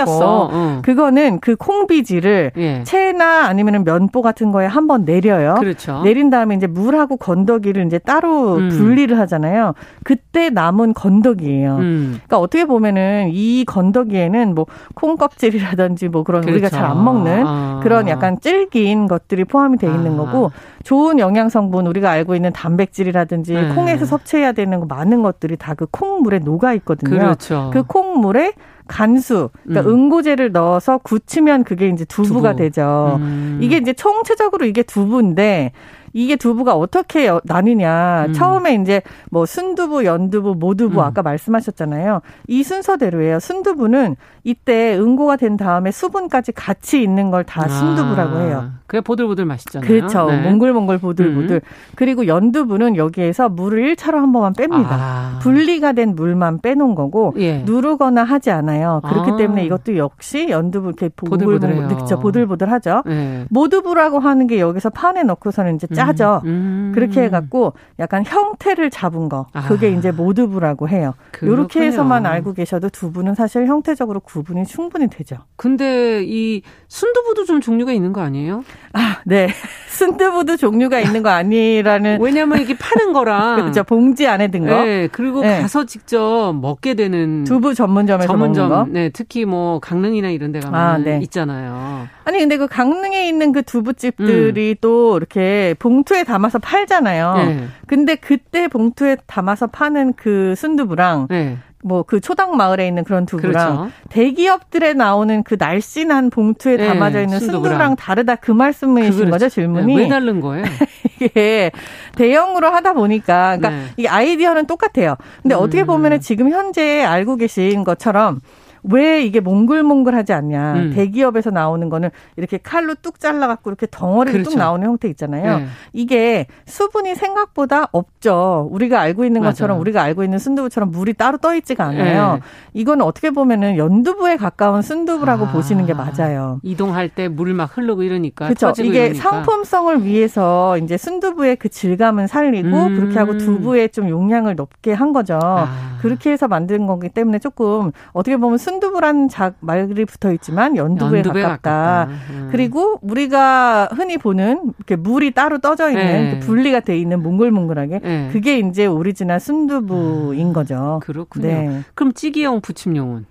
어. 그거는 그 콩비지를 예. 채나 아니면은 면보 같은 거에 한번 내려요. 그렇죠. 내린 다음에 이제 물하고 건더기를 이제 따로 음. 분리를 하잖아요. 그때 남은 건더기예요. 음. 그러니까 어떻게 보면은 이 건더기에는 뭐 콩 껍질이라든지 뭐 그런 그렇죠. 우리가 잘 안 먹는 아. 그런 약간 질긴 것들이 포함이 돼 있는 아. 거고 좋은 영양 성분 우리가 알고 있는 단백질이라든지 네. 콩에서 섭취해야 되는 거 많은 것들이 다 그 콩물에 녹아 있거든요. 그렇죠. 그 콩물에 간수, 그러니까 음. 응고제를 넣어서 굳히면 그게 이제 두부가 두부. 되죠. 음. 이게 이제 총체적으로 이게 두부인데 이게 두부가 어떻게 나뉘냐. 음. 처음에 이제 뭐 순두부, 연두부, 모두부 음. 아까 말씀하셨잖아요. 이 순서대로예요. 순두부는 이때 응고가 된 다음에 수분까지 같이 있는 걸 다 순두부라고 해요. 아, 그게 보들보들 맛있잖아요. 그렇죠. 네. 몽글몽글 보들보들. 음. 그리고 연두부는 여기에서 물을 1차로 한 번만 뺍니다. 아. 분리가 된 물만 빼놓은 거고 예. 누르거나 하지 않아요. 그렇기 아. 때문에 이것도 역시 연두부 이렇게. 그렇죠. 보들보들하죠. 네. 모두부라고 하는 게 여기서 판에 넣고서는 이제 짜 죠. 음. 음. 그렇게 해갖고 약간 형태를 잡은 거. 그게 아. 이제 모두부라고 해요. 이렇게 해서만 알고 계셔도 두부는 사실 형태적으로 구분이 충분히 되죠. 근데 이 순두부도 좀 종류가 있는 거 아니에요? 아, 네. 순두부도 종류가 있는 거 아니라는. 왜냐면 이게 파는 거랑. 그렇죠. 봉지 안에 든 거. 네. 그리고 네. 가서 직접 먹게 되는. 두부 전문점에서 전문점, 먹는 거. 네. 특히 뭐 강릉이나 이런 데 가면 아, 네. 있잖아요. 아니, 근데 그 강릉에 있는 그 두부집들이 음. 또 이렇게 봉투에 담아서 팔잖아요. 네. 근데 그때 봉투에 담아서 파는 그 순두부랑 네. 뭐 그 초당 마을에 있는 그런 두부랑 그렇죠. 대기업들에 나오는 그 날씬한 봉투에 네, 담아져 있는 순두부랑, 순두부랑 다르다 그 말씀이신 그렇죠. 거죠 질문이 네, 왜 다른 거예요? 이게 대형으로 하다 보니까 그러니까 네. 이 아이디어는 똑같아요. 근데 음. 어떻게 보면은 지금 현재 알고 계신 것처럼 왜 이게 몽글몽글하지 않냐. 음. 대기업에서 나오는 거는 이렇게 칼로 뚝 잘라갖고 이렇게 덩어리로 그렇죠. 뚝 나오는 형태 있잖아요. 네. 이게 수분이 생각보다 없죠. 우리가 알고 있는 것처럼 맞아요. 우리가 알고 있는 순두부처럼 물이 따로 떠 있지가 않아요. 네. 이거는 어떻게 보면은 연두부에 가까운 순두부라고 아. 보시는 게 맞아요. 이동할 때 물 막 흐르고 이러니까 그렇죠. 이게 이러니까. 상품성을 위해서 이제 순두부의 그 질감은 살리고 음. 그렇게 하고 두부에 좀 용량을 높게 한 거죠. 아. 그렇게 해서 만든 거기 때문에 조금 어떻게 보면 순 순두부란 작 말이 붙어 있지만 연두부에, 연두부에 가깝다. 가깝다. 음. 그리고 우리가 흔히 보는 이렇게 물이 따로 떠져 있는 네. 분리가 돼 있는 몽글몽글하게 네. 그게 이제 오리지널 순두부인 아, 거죠. 그렇군요. 네. 그럼 찌개용 부침용은?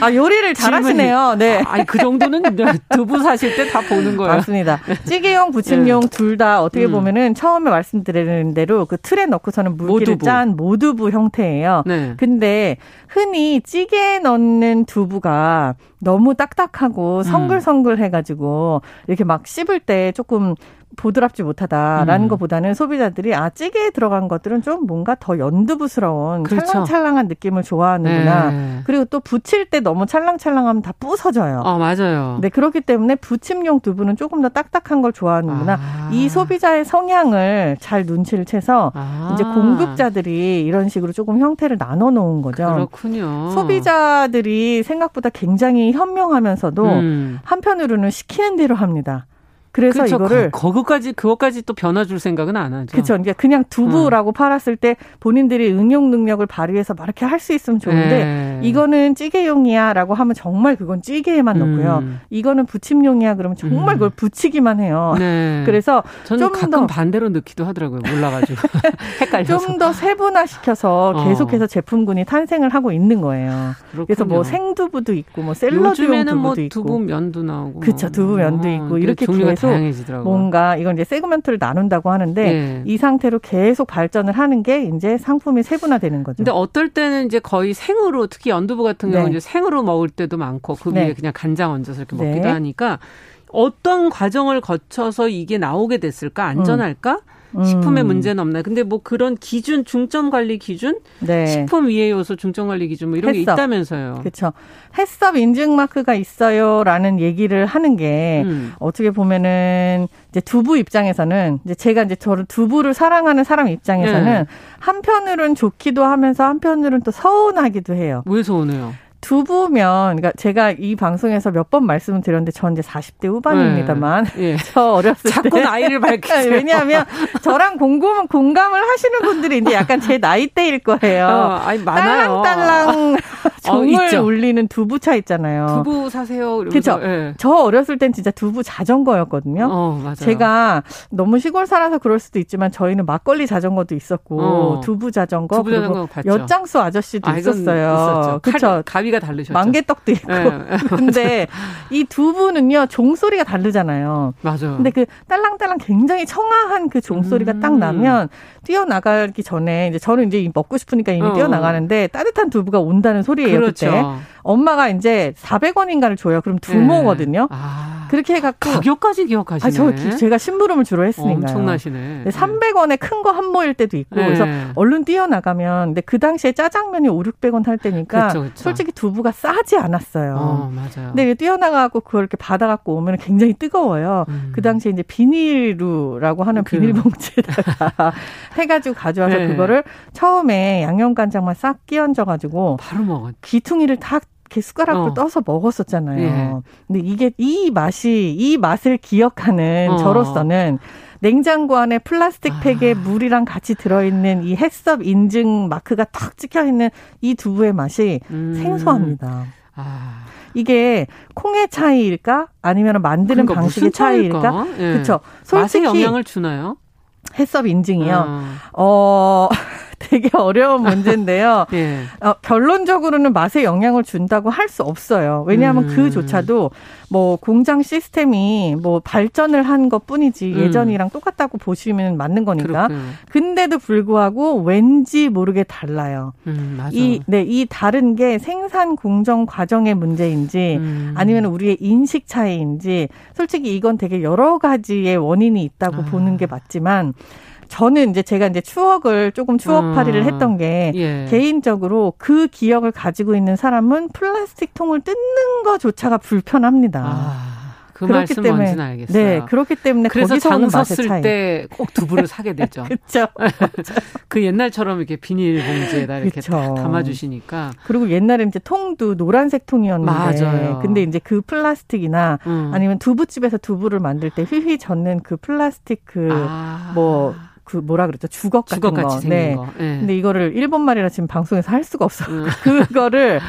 아 요리를 잘하시네요. 네. 아, 아그 정도는 두부 사실 때 다 보는 거예요. 맞습니다. 찌개용, 부침용 네. 둘다 어떻게 음. 보면은 처음에 말씀드린 대로 그 틀에 넣고서는 물기를 모두부. 짠 모두부 형태예요. 네. 근데 흔히 찌개에 넣는 두부가 너무 딱딱하고 음. 성글성글 해가지고 이렇게 막 씹을 때 조금 보드랍지 못하다라는 음. 것보다는 소비자들이 아 찌개에 들어간 것들은 좀 뭔가 더 연두부스러운 그렇죠. 찰랑찰랑한 느낌을 좋아하는구나. 네. 그리고 또 부칠 때 너무 찰랑찰랑하면 다 부서져요. 아 맞아요. 네 그렇기 때문에 부침용 두부는 조금 더 딱딱한 걸 좋아하는구나. 아. 이 소비자의 성향을 잘 눈치를 채서 아. 이제 공급자들이 이런 식으로 조금 형태를 나눠 놓은 거죠. 그렇군요. 소비자들이 생각보다 굉장히 현명하면서도 음. 한편으로는 시키는 대로 합니다. 그래서 그쵸, 이거를 거, 거기까지 그것까지 또 변화 줄 생각은 안 하죠. 그렇죠. 그러니까 그냥 두부라고 음. 팔았을 때 본인들이 응용 능력을 발휘해서 막 이렇게 할 수 있으면 좋은데 네. 이거는 찌개용이야라고 하면 정말 그건 찌개에만 음. 넣고요. 이거는 부침용이야 그러면 정말 음. 그걸 부치기만 해요. 네. 그래서 저는 좀 가끔 더, 반대로 넣기도 하더라고요. 몰라가지고 헷갈려서 좀 더 세분화 시켜서 어. 계속해서 제품군이 탄생을 하고 있는 거예요. 그렇군요. 그래서 뭐 생두부도 있고 뭐 샐러드용 두부도 뭐 있고 두부 면도 나오고 그렇죠. 두부 면도 어, 있고 이렇게 종류가 다양해지더라고요. 뭔가 이건 이제 세그먼트를 나눈다고 하는데 네. 이 상태로 계속 발전을 하는 게 이제 상품이 세분화되는 거죠. 근데 어떨 때는 이제 거의 생으로 특히 연두부 같은 네. 경우는 이제 생으로 먹을 때도 많고 그 위에 네. 그냥 간장 얹어서 이렇게 먹기도 네. 하니까 어떤 과정을 거쳐서 이게 나오게 됐을까? 안전할까? 음. 식품에 음. 문제는 없나요? 근데 뭐 그런 기준, 중점 관리 기준, 네. 식품 위해 요소 중점 관리 기준 뭐 이런 햇섭. 게 있다면서요. 그렇죠. 햇섭 인증 마크가 있어요라는 얘기를 하는 게 음. 어떻게 보면은 이제 두부 입장에서는 이제 제가 이제 저를 두부를 사랑하는 사람 입장에서는 네. 한편으로는 좋기도 하면서 한편으로는 또 서운하기도 해요. 왜 서운해요? 두부면 그러니까 제가 이 방송에서 몇 번 말씀을 드렸는데 전 이제 40대 후반입니다만 네. 네. 저 어렸을 자꾸 때 자꾸 나이를 밝히세요. 왜냐하면 저랑 공감 공감을 하시는 분들이 이제 약간 제 나이대일 거예요. 어, 아니 많아요. 딸랑딸랑 정을 어, 울리는 두부차 있잖아요. 두부 사세요. 그렇죠. 네. 저 어렸을 땐 진짜 두부 자전거였거든요. 어, 맞아요. 제가 너무 시골 살아서 그럴 수도 있지만 저희는 막걸리 자전거도 있었고 어. 두부 자전거 두부 그리고 엿장수 아저씨도 아, 있었어요. 그렇죠. 가위 소리가 다르셨죠. 만개떡도 있고. 네. 근데 이 두부는요 종소리가 다르잖아요. 맞아요. 근데 그 딸랑딸랑 굉장히 청아한 그 종소리가 음. 딱 나면 뛰어나가기 전에 이제 저는 이제 먹고 싶으니까 이미 어. 뛰어나가는데 따뜻한 두부가 온다는 소리예요 그렇죠. 그때. 엄마가 이제 400원인가를 줘요. 그럼 두모거든요. 네. 아. 그렇게 해갖고 가격까지 기억하시네. 아, 저 제가 심부름을 주로 했으니까. 엄청나시네. 300원에 큰 거 한 모일 때도 있고 네. 그래서 얼른 뛰어나가면 근데 그 당시에 짜장면이 5, 600원 할 때니까 그쵸, 그쵸. 솔직히 두부가 싸지 않았어요. 어, 맞아요. 근데 뛰어나가고 그걸 이렇게 받아갖고 오면 굉장히 뜨거워요. 음. 그 당시에 이제 비닐루라고 하는 그. 비닐봉지에다가 해가지고 가져와서 네. 그거를 처음에 양념간장만 싹 끼얹어가지고 바로 먹었. 귀퉁이를 탁 이렇게 숟가락으로 어. 떠서 먹었었잖아요. 예. 근데 이게 이 맛이 이 맛을 기억하는 어. 저로서는 냉장고 안에 플라스틱 팩에 아. 물이랑 같이 들어있는 이 햇섭 인증 마크가 탁 찍혀 있는 이 두부의 맛이 음. 생소합니다. 아. 이게 콩의 차이일까 아니면 만드는 그러니까 방식의 차이일까? 예. 그렇죠. 솔직히 맛에 영향을 주나요? 햇섭 인증이요. 어. 어. 되게 어려운 문제인데요. 예. 어, 결론적으로는 맛에 영향을 준다고 할 수 없어요. 왜냐하면 음. 그조차도 뭐 공장 시스템이 뭐 발전을 한 것 뿐이지 음. 예전이랑 똑같다고 보시면 맞는 거니까. 그렇군요. 근데도 불구하고 왠지 모르게 달라요. 음. 이, 네, 이 다른 게 생산 공정 과정의 문제인지 음. 아니면 우리의 인식 차이인지 솔직히 이건 되게 여러 가지의 원인이 있다고 아. 보는 게 맞지만 저는 이제 제가 이제 추억을 조금 추억팔이를 음. 했던 게 예. 개인적으로 그 기억을 가지고 있는 사람은 플라스틱 통을 뜯는 거조차가 불편합니다. 아. 그 그렇기 때문에. 네, 그렇기 때문에 그래서 장 섰을 때 꼭 두부를 사게 되죠. 그렇죠. 그 옛날처럼 이렇게 비닐 봉지에다 이렇게 담아 주시니까. 그리고 옛날에 이제 통도 노란색 통이었는데 맞아요. 근데 이제 그 플라스틱이나 음. 아니면 두부집에서 두부를 만들 때 휘휘 젓는 그 플라스틱 그뭐 아. 그 뭐라 그랬죠 주걱 같은 주걱 거. 네. 거. 네. 근데 이거를 일본 말이라 지금 방송에서 할 수가 없어. 음. 그거를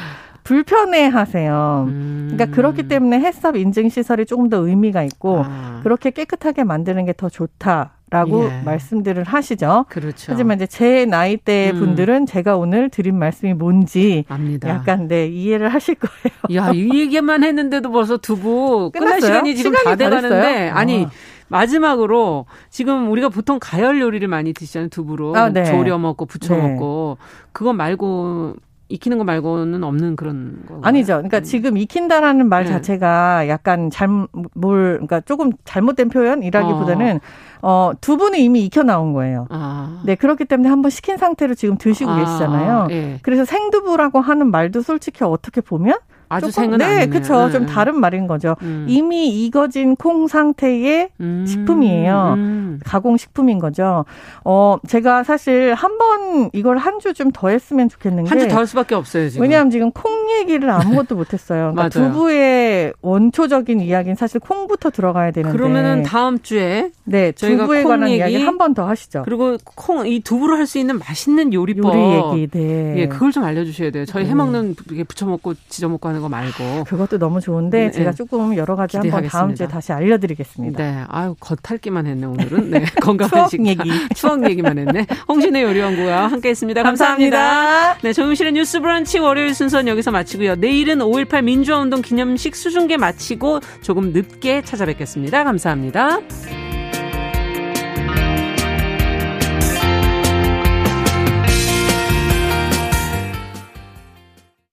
불편해 하세요. 음. 그러니까 그렇기 때문에 햇삽 인증 시설이 조금 더 의미가 있고 아. 그렇게 깨끗하게 만드는 게 더 좋다. 라고 예. 말씀들을 하시죠. 그렇죠. 하지만 이제 제 나이 대 음. 분들은 제가 오늘 드린 말씀이 뭔지 압니다. 약간 네 이해를 하실 거예요. 야, 이 얘기만 했는데도 벌써 두부 끝날 시간이 지금 시간이 다 돼가는데 아니 어. 마지막으로 지금 우리가 보통 가열 요리를 많이 드시잖아요 두부로 아, 네. 조려 먹고 부쳐 네. 먹고 그거 말고 익히는 거 말고는 없는 그런 거 아니죠. 그러니까 음. 지금 익힌다라는 말 네. 자체가 약간 잘뭘 그러니까 조금 잘못된 표현이라기보다는 어, 어 두부는 이미 익혀 나온 거예요. 아. 네 그렇기 때문에 한번 식힌 상태로 지금 드시고 아. 계시잖아요. 예. 그래서 생두부라고 하는 말도 솔직히 어떻게 보면 아주 생은 네, 그렇죠. 네. 좀 다른 말인 거죠. 음. 이미 익어진 콩 상태의 음. 식품이에요. 음. 가공 식품인 거죠. 어, 제가 사실 한 번 이걸 한 주 좀 더 했으면 좋겠는 게한주 더 할 수밖에 없어요, 지금. 왜냐하면 지금 콩 얘기를 아무것도 못 했어요. 그러니까 두부의 원초적인 이야기는 사실 콩부터 들어가야 되는데. 그러면은 다음 주에 네, 저희가 두부에 관한 얘기 이야기 한 번 더 하시죠. 그리고 콩 이 두부로 할 수 있는 맛있는 요리법. 요리 얘기. 네. 예, 그걸 좀 알려 주셔야 돼요. 저희 해 먹는 게 부쳐 먹고 지져 먹고 하는 거 말고. 그것도 너무 좋은데 네. 제가 조금 여러 가지 한번 다음 주에 다시 알려드리겠습니다. 네, 아유 겉핥기만 했네 오늘은. 네, 건강한 추억 얘기, 추억 얘기만 했네. 홍신의 요리연구와 함께했습니다. 감사합니다. 감사합니다. 네, 정유실의 뉴스브런치 월요일 순서는 여기서 마치고요. 내일은 5.18 민주화운동 기념식 수중계 마치고 조금 늦게 찾아뵙겠습니다. 감사합니다.